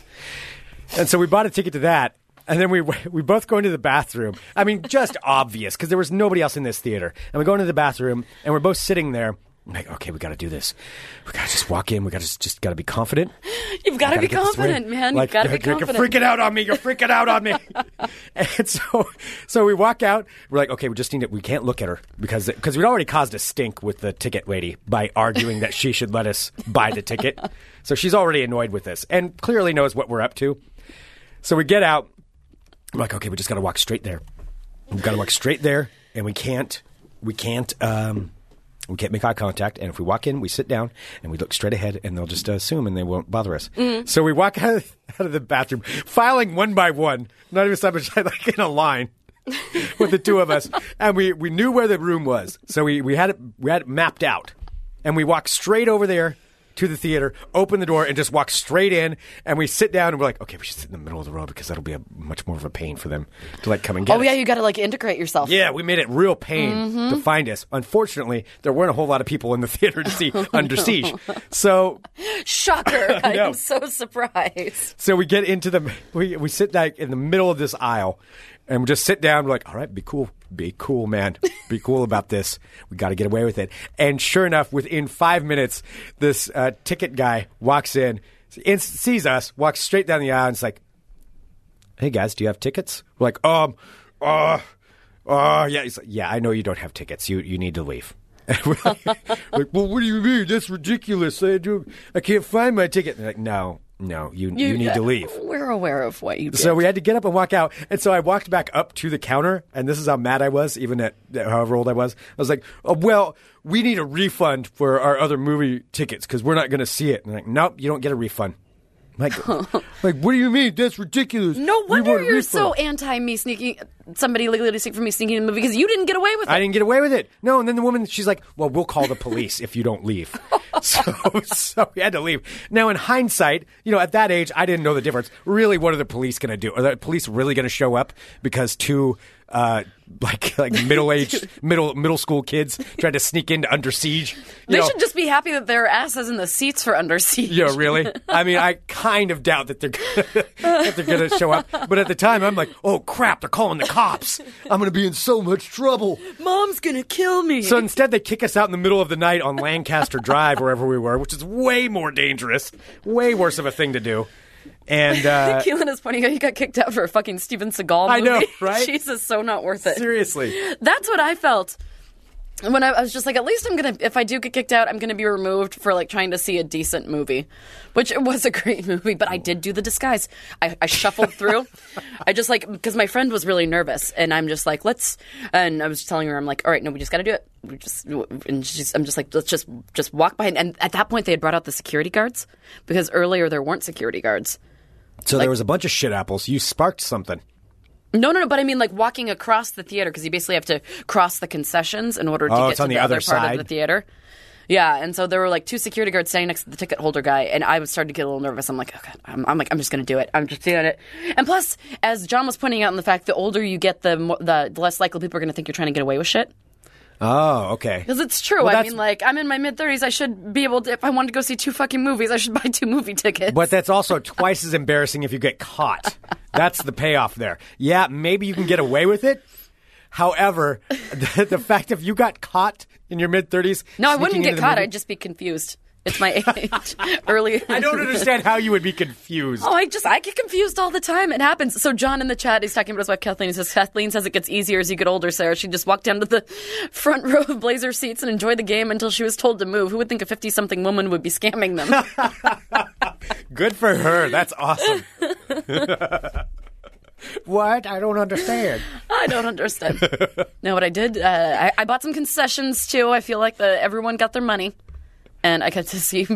And so we bought a ticket to that. And then we [LAUGHS] we both go into the bathroom. I mean, just [LAUGHS] obvious because there was nobody else in this theater. And we go into the bathroom, and we're both sitting there. I'm like, okay, we got to do this. We got to just walk in. We got to just, just got to be confident. [LAUGHS] You've got to be confident, man. Like, You've got to be confident. You're freaking out on me. You're freaking out on me. [LAUGHS] and so, so we walk out. We're like, okay, we just need to. We can't look at her because because we'd already caused a stink with the ticket lady by arguing that she should let us buy the ticket. So she's already annoyed with this and clearly knows what we're up to. So we get out. I'm like, okay, we just got to walk straight there. We've got to walk straight there, and we can't, we can't, um, we can't make eye contact. And if we walk in, we sit down and we look straight ahead, and they'll just assume and they won't bother us. Mm-hmm. So we walk [LAUGHS] out of, out of the bathroom, filing one by one, not even so much [LAUGHS] like in a line. [LAUGHS] with the two of us, and we, we knew where the room was, so we, we had it we had it mapped out, and we walked straight over there to the theater, open the door, and just walk straight in. And we sit down, and we're like, okay, we should sit in the middle of the row because that'll be a much more of a pain for them to like come and get Oh us. yeah, you got to like integrate yourself. Yeah, we made it real pain Mm-hmm. to find us. Unfortunately, there weren't a whole lot of people in the [LAUGHS] theater to see Under Siege. So, Shocker! [LAUGHS] I. I'm so surprised. so we get into the we we sit like in the middle of this aisle, and we just sit down. We're like, all right, be cool, be cool, man, be cool about this. We got to get away with it. And sure enough, within five minutes, this uh, ticket guy walks in, sees us, walks straight down the aisle, and it's like, hey guys, do you have tickets? We're like, um, uh, uh, yeah. He's like, yeah, I know you don't have tickets. You you need to leave. [LAUGHS] [LAUGHS] Like, well, what do you mean? That's ridiculous. I do. I can't find my ticket. Like, no, no, you you, need to leave. [LAUGHS] We're aware of what you did. So we had to get up and walk out. And so I walked back up to the counter, and this is how mad I was, even at at however old I was. I was like, oh, well, we need a refund for our other movie tickets because we're not going to see it. And they're like, nope, you don't get a refund. Like, like, what do you mean? That's ridiculous. no wonder you're refund." so anti me sneaking somebody legally sneak from me sneaking in the movie because you didn't get away with it. I didn't get away with it. No, and then the woman, she's like, "Well, we'll call the police if you don't leave." [LAUGHS] so, so we had to leave. Now, in hindsight, you know, at that age, I didn't know the difference. Really, what are the police going to do? Are the police really going to show up because two, uh, like [LAUGHS] like middle [LAUGHS] aged middle middle school kids tried to sneak into Under Siege? You they know, should just be happy that their ass is in the seats for Under Siege. Yeah, really? I mean, I kind of doubt that they're gonna, [LAUGHS] that they're going to show up. But at the time, I'm like, oh crap, they're calling the cops. I'm going to be in so much trouble. Mom's gonna kill me. So instead, they kick us out in the middle of the night on Lancaster Drive, wherever we were, which is way more dangerous, way worse of a thing to do. And [LAUGHS] uh, Keelan is pointing out he got kicked out for a fucking Steven Seagal movie. I know, [LAUGHS] right? Jesus, so not worth it. seriously, That's what I felt when I, I was just like, at least I'm gonna. If I do get kicked out, I'm gonna be removed for like trying to see a decent movie, which it was a [LAUGHS] great movie. But I did do the disguise. I, I shuffled through. I just like because my friend was really nervous, and I'm just like, let's. And I was telling her, I'm like, all right, no, we just got to do it. We just and she's, I'm just like, let's just just walk by. And at that point, they had brought out the security guards because earlier there weren't security guards. So there was a bunch of shit apples. You sparked something. No, no, no. But I mean, like walking across the theater because you basically have to cross the concessions in order to Oh, get it's to on the, the other, other part side? of the theater. Yeah, and so there were like two security guards standing next to the ticket holder guy, and I was starting to get a little nervous. I'm like, okay, I'm, I'm like, I'm just going to do it. I'm just doing it. And plus, as John was pointing out in the fact, the older you get, the more, the, the less likely people are going to think you're trying to get away with shit. Oh, okay. Because it's true. Well, I mean, like, I'm in my mid 30s. I should be able to, if I wanted to go see two fucking movies, I should [LAUGHS] buy two movie tickets. But that's also twice as embarrassing if you get caught. That's the payoff there. Yeah, maybe you can get away with it. However, [LAUGHS] the, the fact if you got caught in your mid 30s. no, I wouldn't get caught. movie- I'd just be confused. It's my age. [LAUGHS] Early. I don't understand how you would be confused. Oh, I just I get confused all the time. It happens. So John in the chat, he's talking about his wife Kathleen. He says Kathleen says it gets easier as you get older. Sarah, she just walked down to the front row of Blazer seats and enjoyed the game until she was told to move. Who would think a fifty-something woman would be scamming them? [LAUGHS] Good for her. That's awesome. [LAUGHS] what? I don't understand. I don't understand. no, what I did, uh, I, I bought some concessions too. I feel like the everyone got their money, and I got to see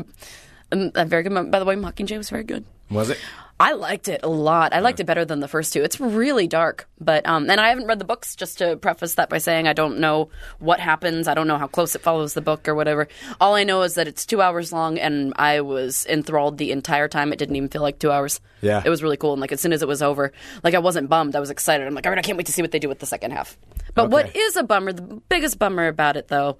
um, a very good. mo- By the way, Mockingjay was very good. Was it? I liked it a lot. I liked it better than the first two. It's really dark, but um, and I haven't read the books. Just to preface that by saying I don't know what happens. I don't know how close it follows the book or whatever. All I know is that it's two hours long, and I was enthralled the entire time. It didn't even feel like two hours. Yeah. it was really cool. And like as soon as it was over, like I wasn't bummed. I was excited. I'm like, all right, I can't wait to see what they do with the second half. But what Okay. is a bummer? The biggest bummer about it, though,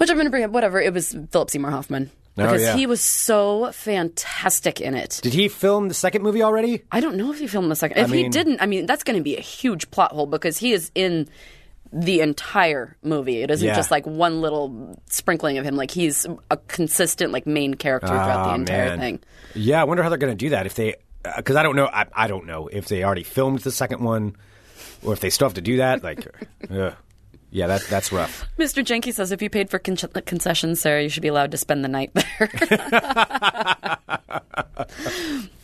which I'm going to bring up, whatever. It was Philip Seymour Hoffman Oh, because yeah. he was so fantastic in it. Did he film the second movie already? I don't know if he filmed the second. If he mean- didn't, I mean, that's going to be a huge plot hole because he is in the entire movie. It isn't Yeah. just like one little sprinkling of him. Like he's a consistent like main character throughout the Ah, entire man. thing. Yeah, I wonder how they're going to do that if they, because I don't know. I, I don't know if they already filmed the second one, or if they still have to do that. Like. [LAUGHS] yeah, that that's rough. [LAUGHS] Mr. Jenke says if you paid for con- concessions, Sarah, you should be allowed to spend the night there. [LAUGHS]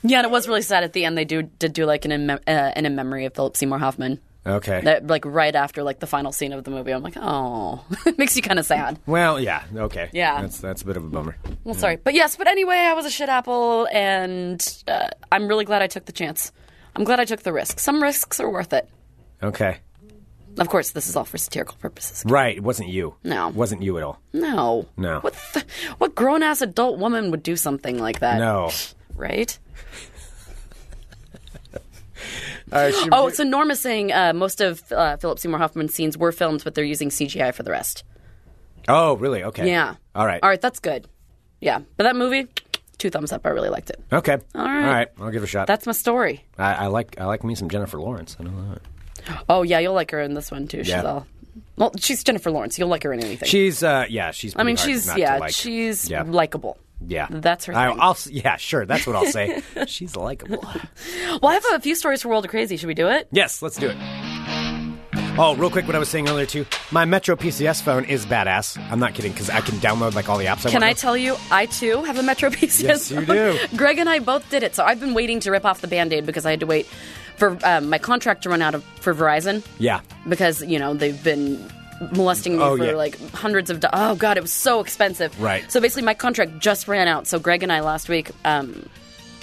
yeah, and it was really sad at the end. They do did do like an in, uh, an in memory of Philip Seymour Hoffman. Okay. That, like right after like the final scene of the movie, I'm like, oh, [LAUGHS] it makes you kind of sad. well, yeah, okay. Yeah. that's that's a bit of a bummer. Well, sorry, but yes, but anyway, I was a shit apple, and uh, I'm really glad I took the chance. I'm glad I took the risk. Some risks are worth it. Okay, Of course, this is all for satirical purposes. right. It wasn't you. No. it wasn't you at all. No, No. What what grown ass adult woman would do something like that? No. [LAUGHS] [LAUGHS] right? Should Oh, Norm is saying uh, most of uh, Philip Seymour Hoffman's scenes were filmed, but they're using CGI for the rest. oh, really? Okay. Yeah. All right. All right, that's good. Yeah, but that movie, two thumbs up. I really liked it. Okay. All right. All right. I'll give it a shot. That's my story. I, I like I like me some Jennifer Lawrence. I know that. Oh yeah, you'll like her in this one too. She's Yeah. all well. She's Jennifer Lawrence. You'll like her in anything. She's uh yeah she's. I mean, pretty hard she's not yeah, like. she's Yeah. likable. yeah. that's her I, thing. I'll s- yeah sure that's what I'll say. [LAUGHS] she's likable. Well, I have a few stories for World of Crazy. Should we do it? Yes, let's do it. Oh, real quick, what I was saying earlier too. My Metro PCS phone is badass. I'm not kidding because I can download like all the apps. I Can want I tell you, I too have a Metro PCS. Yes, you phone. do. [LAUGHS] Greg and I both did it, so I've been waiting to rip off the band aid because I had to wait for um, my contract to run out of for Verizon Yeah. because you know they've been molesting me Oh, for yeah. like hundreds of. Do- oh god, it was so expensive. Right. So basically, my contract just ran out. So Greg and I last week. Um,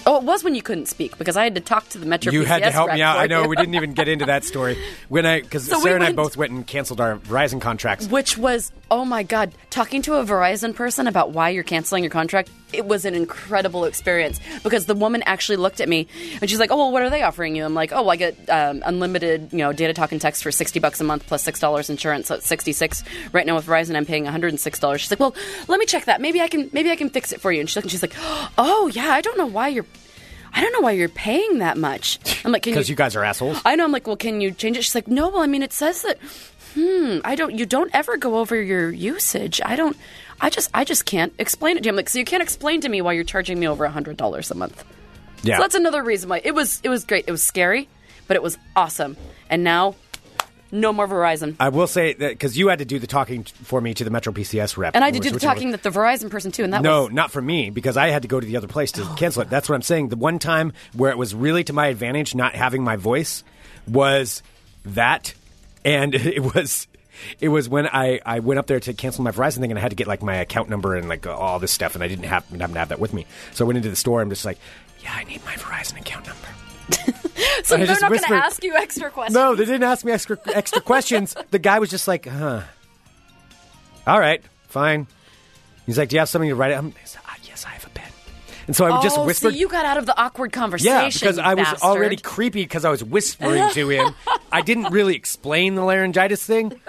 Oh, it was when you couldn't speak because I had to talk to the Metro. You had to help me out. I know we didn't even get into that story when I because So we Sarah and I both went and canceled our Verizon contracts. which was oh my god talking to a verizon person about why you're canceling your contract it was an incredible experience because the woman actually looked at me and she's like oh well what are they offering you i'm like oh i get um, unlimited you know data talk and text for 60 bucks a month $6 insurance so it's 66 right now with verizon i'm paying $106 she's like well let me check that maybe i can maybe i can fix it for you and she's like, she's like oh yeah i don't know why you're I don't know why you're paying that much. I'm like, can Because you guys are assholes. I know. I'm like, well, can you change it? She's like, no. Well, I mean, it says that. Hmm. I don't. You don't ever go over your usage. I don't. I just. I just can't explain it to you. I'm like, so you can't explain to me why you're charging me over a hundred dollars a month. yeah. So that's another reason why it was. It was great. It was scary, but it was awesome. And now, no more Verizon. I will say that because you had to do the talking t- for me to the Metro PCS rep, And I had to do the talking that the Verizon person too. And that No, was not for me because I had to go to the other place to oh, cancel it. That's what I'm saying. The one time where it was really to my advantage not having my voice was that, and [LAUGHS] it was. It was when I, I went up there to cancel my Verizon thing and I had to get like my account number and like all this stuff and I didn't have, happen to have that with me. So I went into the store. I'm just like, yeah, I need my Verizon account number. [LAUGHS] so they're not going to ask you extra questions. No, they didn't ask me extra extra questions. [LAUGHS] The guy was just like, huh. All right, fine. He's like, do you have something to write? I said, "Ah, yes, I have a pen. And so I would just oh, whisper. so you got out of the awkward conversation. yeah, because I was bastard. already creepy because I was whispering to him. I didn't really explain the laryngitis thing.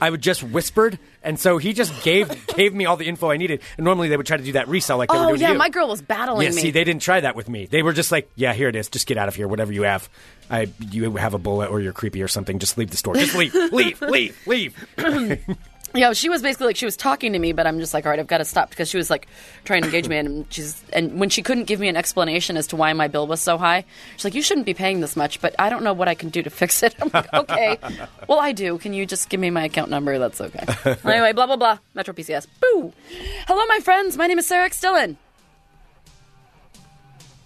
I would just whispered, and so he just gave gave me all the info I needed. And normally they would try to do that resell like they were Oh doing yeah, you. my girl was battling Yeah, me. see, they didn't try that with me. They were just like, "Yeah, here it is. Just get out of here. Whatever you have, I you have a bullet or you're creepy or something. Just leave the store. Just leave, leave, leave, leave." [CLEARS THROAT] Yeah, she was basically like she was talking to me, but I'm just like, all right, I've got to stop because she was like trying to engage me, and [COUGHS] she's and when she couldn't give me an explanation as to why my bill was so high, she's like, you shouldn't be paying this much, but I don't know what I can do to fix it. [LAUGHS] I'm like, okay, [LAUGHS] well I do. Can you just give me my account number? That's okay. [LAUGHS] anyway, blah blah blah. Metro PCS. Boo. Hello, my friends. My name is Sarah X. Dillon.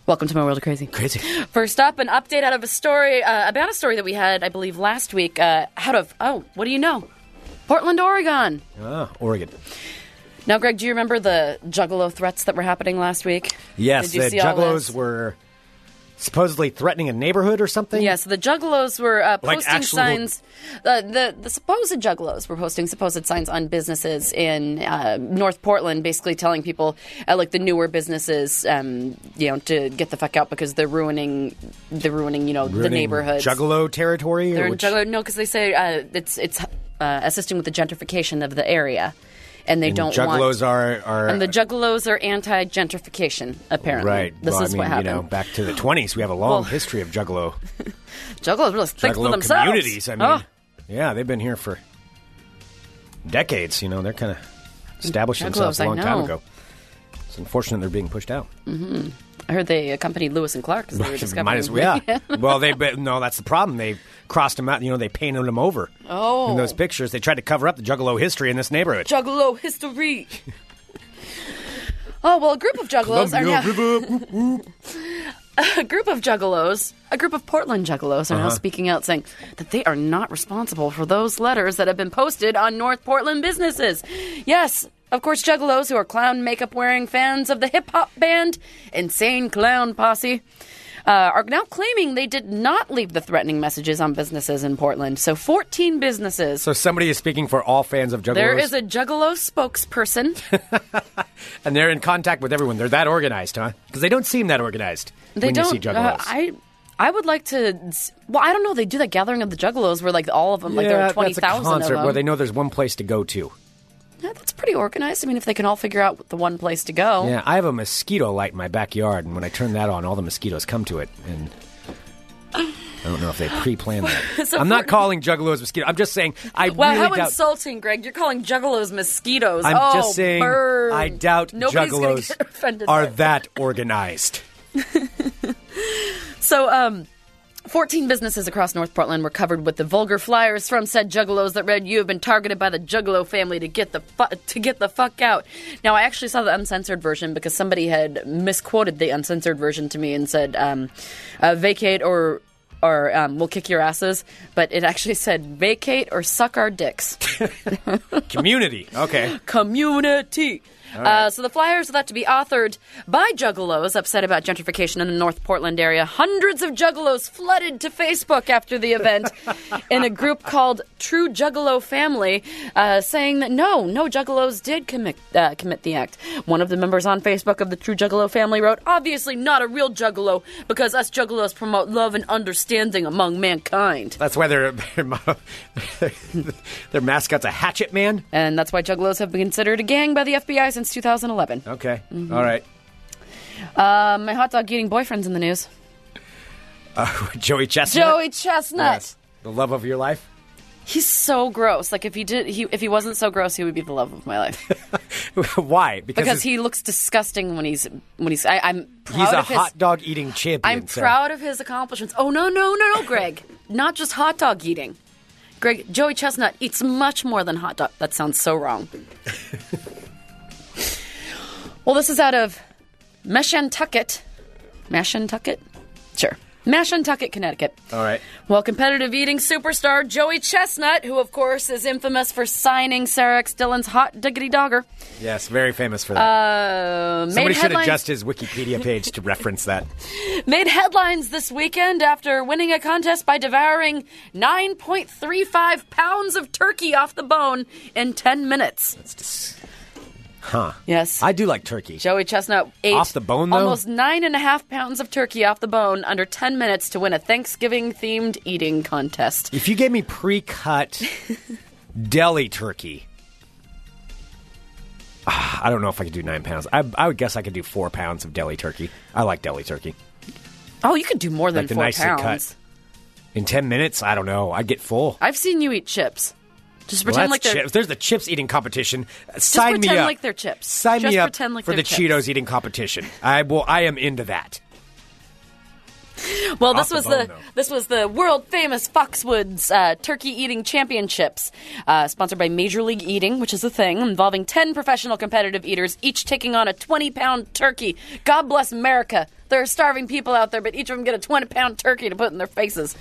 Welcome to my world of crazy. Crazy. [GASPS] First up, an update out of a story uh, about a story that we had, I believe, last week. Uh, out of oh, what do you know? Portland, Oregon. Ah, Oregon. Now, Greg, do you remember the Juggalo threats that were happening last week? Yes, the Juggalos were supposedly threatening a neighborhood or something. Yes, the Juggalos were uh, Like posting actual- signs. The, the the supposed Juggalos were posting supposed signs on businesses in uh, North Portland, basically telling people, uh, like the newer businesses, um, you know, to get the fuck out because they're ruining, they're ruining, you know, the neighborhood. Juggalo territory. They're which, Juggalo. No, because they say uh, it's it's uh, assisting with the gentrification of the area, and they and don't Juggalos want. are are and the Juggalos are anti-gentrification. Apparently, right. This well, is I mean, what happened. You know, back to the twenties, we have a long Well- history of Juggalo [LAUGHS] Juggalos really think for themselves. communities. I mean, Oh. yeah, they've been here for decades. You know, they're kind of established themselves a long time ago. It's unfortunate they're being pushed out. Mm-hmm. I heard they accompanied Lewis and Clark. 'cause They were [LAUGHS] discovering- Might as well. Yeah. well, [LAUGHS] they but no, that's the problem. They crossed them out. You know, they painted them over. Oh. In those pictures, they tried to cover up the Juggalo history in this neighborhood. Juggalo history. [LAUGHS] oh well, a group of Juggalos are now. a group of Juggalos, a group of Portland Juggalos, are Uh-huh. now speaking out, saying that they are not responsible for those letters that have been posted on North Portland businesses. Yes. Of course, Juggalos, who are clown makeup wearing fans of the hip hop band Insane Clown Posse, uh, are now claiming they did not leave the threatening messages on businesses in Portland. So, 14 businesses. so somebody is speaking for all fans of Juggalos, There is a Juggalo spokesperson. [LAUGHS] and they're in contact with everyone. They're that organized, huh? Because they don't seem that organized They when don't. you see Juggalos. uh, I I would like to. Well, I don't know. They do that gathering of the Juggalos where like all of them, like there are twenty that's a thousand of them. where they know there's one place to go to. Yeah, that's pretty organized. I mean, if they can all figure out the one place to go. Yeah, I have a mosquito light in my backyard, and when I turn that on, all the mosquitoes come to it, and I don't know if they pre-planned that. [LAUGHS] So I'm not calling juggalos mosquitoes. I'm just saying I Wow, really how doubt. insulting, Greg! You're calling Juggalos mosquitoes. I'm oh, just saying burn. I doubt Nobody's juggalos [LAUGHS] are that organized. [LAUGHS] So, um, 14 businesses across North Portland were covered with the vulgar flyers from said juggalos that read, "You have been targeted by the Juggalo family to get the fu- to get the fuck out." Now, I actually saw the uncensored version because somebody had misquoted the uncensored version to me and said, um, uh, "Vacate or." Or um, we'll kick your asses, but it actually said vacate or suck our dicks. [LAUGHS] Community. Okay. community. Uh, so the flyers are thought to be authored by juggalos upset about gentrification in the North Portland area. Hundreds of juggalos flooded to Facebook after the event [LAUGHS] in a group called True Juggalo Family, uh, saying that no, no juggalos did commit uh, commit the act. One of the members on Facebook of the True Juggalo Family wrote, "Obviously not a real juggalo because us juggalos promote love and understanding among mankind." That's why their their, their mascot's a hatchet man. And that's why juggalos have been considered a gang by the FBI since 2011. Okay. Mm-hmm. All right. Uh, my hot dog eating boyfriend's in the news. [LAUGHS] Joey Chestnut. Joey Chestnut. Yes. The love of your life. He's so gross. Like if he did, he if he wasn't so gross, he would be the love of my life. [LAUGHS] why? Because, Because he looks disgusting when he's when he's. I, I'm proud he's a of his, hot dog eating champion. I'm Sarah. proud of his accomplishments. Oh no no no no, Greg! [LAUGHS] Not just hot dog eating. Greg Joey Chestnut eats much more than hot dog. That sounds so wrong. Well, this is out of Meshantucket. Meshantucket? Sure. Mashantucket, Connecticut. All right. Well, competitive eating superstar Joey Chestnut, who of course is infamous for signing Sarah X. Dillon's hot diggity dogger, Yes, very famous for that. uh, made Somebody should headlines, adjust his Wikipedia page to reference that. [LAUGHS] made headlines this weekend after winning a contest by devouring 9.35 pounds of turkey off the bone in 10 minutes. Huh. Yes. I do like turkey. Joey Chestnut ate Off the bone, though? almost nine and a half pounds of turkey off the bone under 10 minutes to win a Thanksgiving themed eating contest. If you gave me pre-cut [LAUGHS] Deli turkey. Ah, I don't know if I could do nine pounds. I, I would guess I could do four pounds of deli turkey. I like deli turkey. Oh, you could do more than Like the four nicely pounds. cut. In 10 minutes, I don't know. I'd get full. I've seen you eat chips. Just pretend that's like they're chips. There's the chips eating competition. Sign me pretend up. like they're chips. Sign Just me up pretend like for the chips. Cheetos eating competition. I will. I am into that. [LAUGHS] Well, this was bone, the this was the world famous Foxwoods uh, Turkey Eating Championships, uh, sponsored by Major League Eating, which is a thing involving ten professional competitive eaters, each taking on a twenty pound turkey. God bless America. There are starving people out there, but each of them get a twenty pound turkey to put in their faces.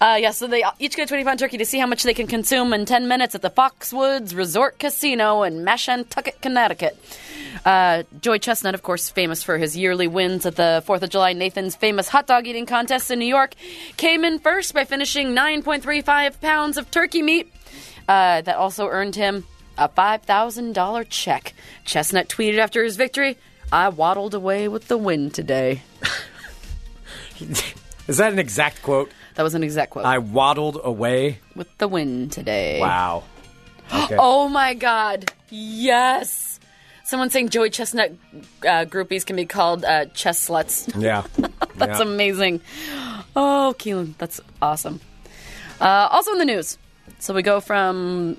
Uh, yeah, so they each get a twenty pound turkey to see how much they can consume in ten minutes at the Foxwoods Resort Casino in Mashantucket, Connecticut. Uh, Joey Chestnut, of course, famous for his yearly wins at the 4th of July Nathan's famous hot dog eating contest in New York, came in first by finishing 9.35 pounds of turkey meat. Uh, that also earned him a $5,000 check. Chestnut tweeted after his victory, I waddled away with the win today. [LAUGHS] Is that an exact quote? That was an exact quote. I waddled away. with the win today. Wow. [GASPS] Okay. Oh my God. Yes. Someone saying Joey Chestnut uh, groupies can be called uh, chess sluts. [LAUGHS] Yeah. [LAUGHS] That's Yeah. amazing. Oh, Keelan, that's awesome. Uh, also in the news. So we go from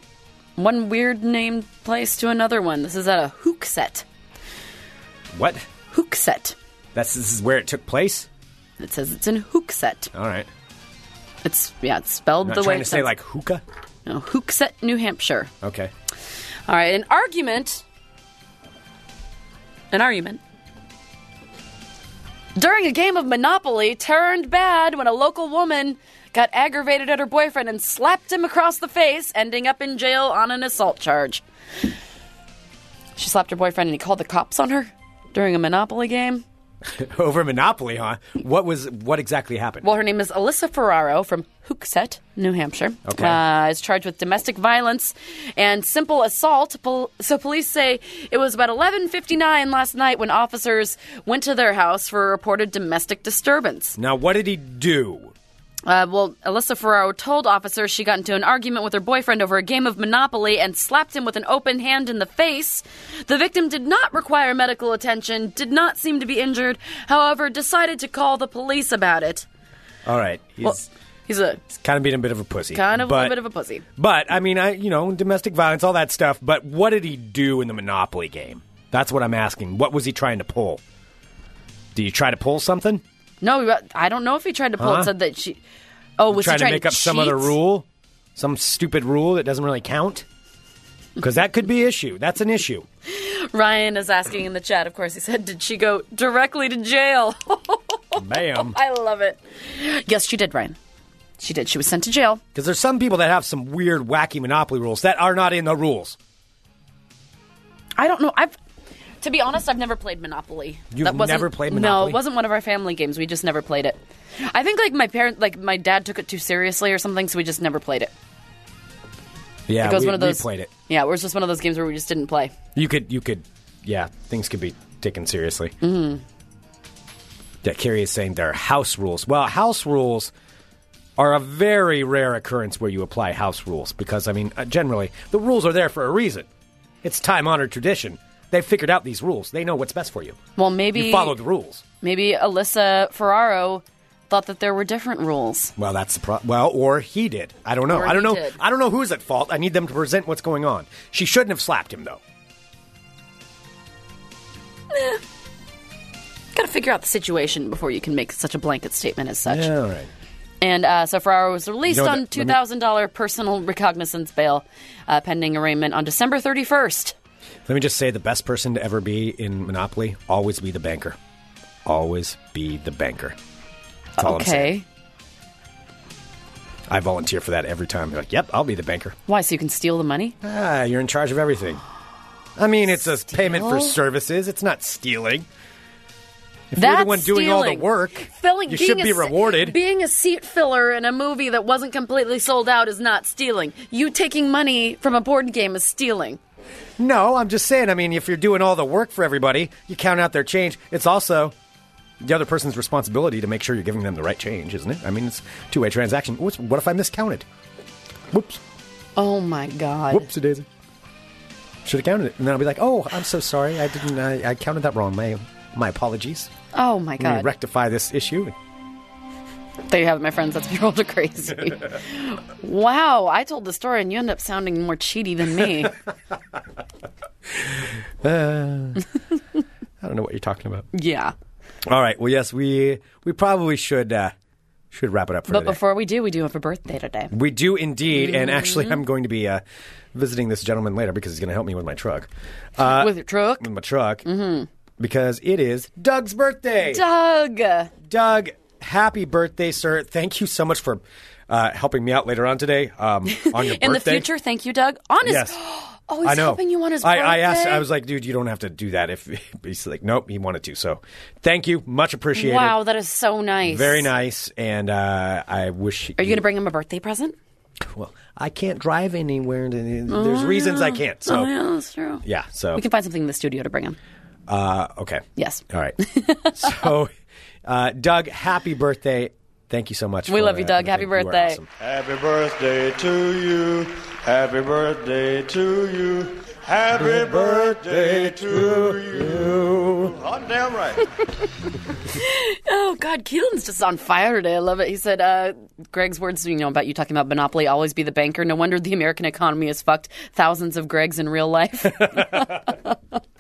one weird named place to another one. This is at a Hooksett. What? Hooksett. That's this is where it took place. It says it's in Hooksett. All right. It's yeah, it's spelled the way trying to say like hookah. no, Hooksett, New Hampshire. Okay. All right, an argument. An argument. During a game of Monopoly, turned bad when a local woman got aggravated at her boyfriend and slapped him across the face, ending up in jail on an assault charge. She slapped her boyfriend and he called the cops on her during a Monopoly game. [LAUGHS] Over Monopoly, huh? What was what exactly happened? Well, her name is Alyssa Ferraro from Hooksett, New Hampshire. Okay. Uh, is charged with domestic violence and simple assault. Pol- so police say it was about 11:59 last night when officers went to their house for a reported domestic disturbance. now, what did he do? Uh, well, Alyssa Ferraro told officers she got into an argument with her boyfriend over a game of Monopoly and slapped him with an open hand in the face. The victim did not require medical attention, did not seem to be injured, however, decided to call the police about it. All right. He's Well, he's a kind of being a bit of a pussy. kind of but, a bit of a pussy. But I mean, I you know, domestic violence, all that stuff. But what did he do in the Monopoly game? That's what I'm asking. What was he trying to pull? Do you try to pull something? No, I don't know if he tried to pull Huh? it. Said that she. Oh, was trying he trying to make up some other cheat? rule, some stupid rule that doesn't really count? Because that could be issue. That's an issue. Ryan is asking in the chat. Of course, he said, "Did she go directly to jail?" [LAUGHS] Bam. I love it. Yes, she did, Ryan. She did. She was sent to jail. Because there's some people that have some weird, wacky Monopoly rules that are not in the rules. I don't know. I've. To be honest, I've never played Monopoly. You've That wasn't- never played Monopoly? No, it wasn't one of our family games. We just never played it. I think like my parent, like my dad, took it too seriously or something, so we just never played it. Yeah, It was we, one of those. we played it. Yeah, it was just one of those games where we just didn't play. You could, you could, yeah, things could be taken seriously. Mm-hmm. Yeah, Carrie is saying there are house rules. Well, house rules are a very rare occurrence where you apply house rules because, I mean, uh, generally the rules are there for a reason. It's time honored tradition. They've figured out these rules. They know what's best for you. Well, maybe You follow the rules. maybe Alyssa Ferraro thought that there were different rules. Well, that's the pro- well, or he did. I don't know. Or I don't know. did. I don't know who's at fault. I need them to present what's going on. She shouldn't have slapped him though. Got to figure out the situation before you can make such a blanket statement as such. Yeah, all right. And uh, so Ferraro was released You know on what, two let me- thousand dollar personal recognizance bail, uh, pending arraignment on December thirty first. Let me just say the best person to ever be in Monopoly, always be the banker. Always be the banker. That's all I'm saying. Okay, I volunteer for that every time. They're like, yep, I'll be the banker. why? So you can steal the money? Ah, you're in charge of everything. I mean, it's a payment for Steal? services. It's not stealing. If you're the one doing all the stealing. work, Filling, you being should a be se- rewarded. Being a seat filler in a movie that wasn't completely sold out is not stealing. You taking money from a board game is stealing. No, I'm just saying. I mean, if you're doing all the work for everybody, you count out their change. It's also the other person's responsibility to make sure you're giving them the right change, isn't it? I mean, it's a two way transaction. What's, what if I miscounted? Whoops. Oh my god. Whoopsie daisy. Should have counted it, and then I'll be like, "Oh, I'm so sorry. I didn't. I, I counted that wrong. My my apologies. Oh my God. Let me rectify this issue." There you have it, my friends. That's [LAUGHS] World of Crazy. wow, I told the story and you end up sounding more cheaty than me. [LAUGHS] I don't know what you're talking about. yeah. All right. Well, yes, we we probably should uh, should wrap it up for But today. before we do, we do have a birthday today. we do indeed, and Mm-hmm. actually, I'm going to be uh, visiting this gentleman later because he's going to help me with my truck. Uh, With your truck? with my truck, mm-hmm. because it is Doug's birthday. Doug! Doug, happy birthday, sir! Thank you so much for uh, helping me out later on today. Um, on your [LAUGHS] In the future, thank you, Doug. On his. Yes. [GASPS] Oh, he's I know. helping you on his I, birthday. I asked. I was like, dude, you don't have to do that. If [LAUGHS] he's like, nope, he wanted to. So, thank you, much appreciated. Wow, that is so nice. very nice. And uh, I wish. Are you going to bring him a birthday present? Well, I can't drive anywhere. There's reasons I can't. So, oh, yeah, that's true. yeah. So, We can find something in the studio to bring him. uh, okay. Yes. All right. [LAUGHS] so, uh, Doug, happy birthday. Thank you so much. We for, love you, uh, Doug. Happy everything. You are birthday. awesome. Happy birthday to you. Happy birthday to you. Happy birthday to you. Hot damn right. [LAUGHS] Oh God, Keelan's just on fire today. I love it. He said, uh, "Greg's words, you know, about you talking about monopoly. Always be the banker. No wonder the American economy has fucked thousands of Gregs in real life." [LAUGHS] [LAUGHS]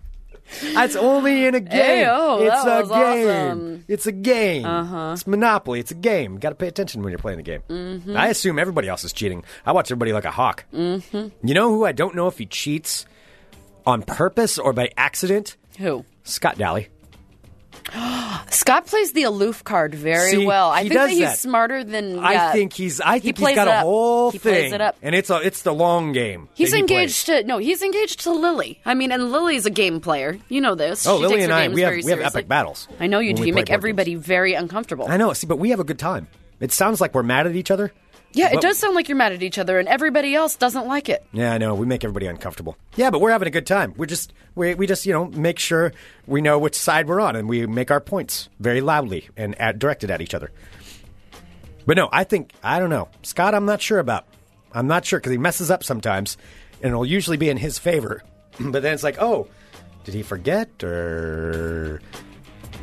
It's only in a game. Ayo, it's a game. awesome. It's a game. Uh-huh. It's Monopoly. It's a game. You Got to pay attention when you're playing the game. Mm-hmm. I assume everybody else is cheating. I watch everybody like a hawk. Mm-hmm. You know who I don't know if he cheats on purpose or by accident? Who? Scott Daly. [GASPS] Scott plays the aloof card very See, well. I he think that he's that. smarter than. I think he's. I He think he's plays got a whole He thing, plays it up. and it's a. It's the long game. He's he engaged plays. to no. He's engaged to Lily. I mean, and Lily's a game player. You know this. Oh, She Lily takes and her I, games we have we have seriously. epic battles. I know you do. You make everybody games. very uncomfortable. I know. See, but we have a good time. It sounds like we're mad at each other. Yeah, it does sound like you're mad at each other, and everybody else doesn't like it. Yeah, I know. We make everybody uncomfortable. Yeah, but we're having a good time. We're just we we just you know make sure we know which side we're on, and we make our points very loudly and at, directed at each other. But no, I think I don't know Scott. I'm not sure about. I'm not sure because he messes up sometimes, and it'll usually be in his favor. [CLEARS THROAT] but then it's like, oh, did he forget or?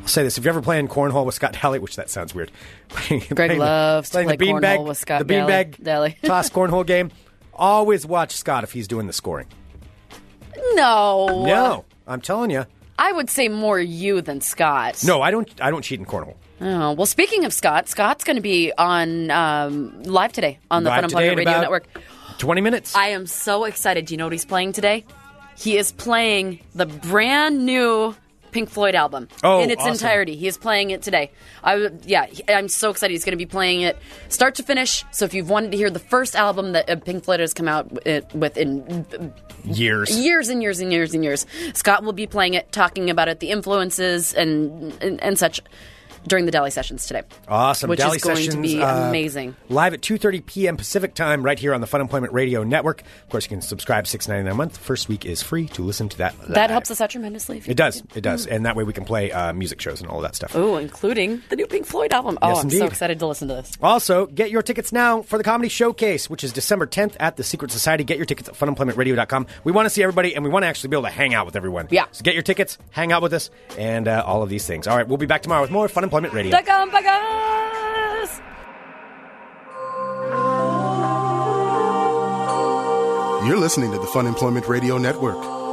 I'll say this: If you're ever playing cornhole with Scott Daly, which that sounds weird, [LAUGHS] Greg loves to play cornhole with Scott the beanbag Daly. toss [LAUGHS] cornhole game. Always watch Scott if he's doing the scoring. No, No, I'm telling you. I would say more you than Scott. No, I don't. I don't cheat in cornhole. Oh, well, speaking of Scott, Scott's going to be on um, live today on the Live Fun in Radio Network. Twenty minutes. I am so excited. Do you know what he's playing today? He is playing the brand new Pink Floyd album Oh, in its awesome. entirety. He is playing it today. I yeah, I'm so excited. He's going to be playing it start to finish. So if you've wanted to hear the first album that uh, Pink Floyd has come out with, with in Years. years and years and years and years, Scott will be playing it, talking about it, the influences and and, and such during the Daly sessions today. Awesome. Which is going to sessions, be uh, amazing. Live at 2.30 p.m. Pacific time right here on the Fun Employment Radio Network. Of course, you can subscribe six ninety nine a month. First week is free to listen to that. That helps us out tremendously. It does. It does. And that way we can play uh, music shows and all of that stuff. Oh, including the new Pink Floyd album. Oh, Yes, I'm so excited to listen to this. Also, get your tickets now for the Comedy Showcase, which is December 10th at the Secret Society. Get your tickets at funemploymentradio.com. We want to see everybody, and we want to actually be able to hang out with everyone. Yeah. So get your tickets, hang out with us, and uh, all of these things. All right, we'll be back tomorrow with more Fun Employment Radio. Dagan bagas! You're listening to the Fun Employment Radio Network.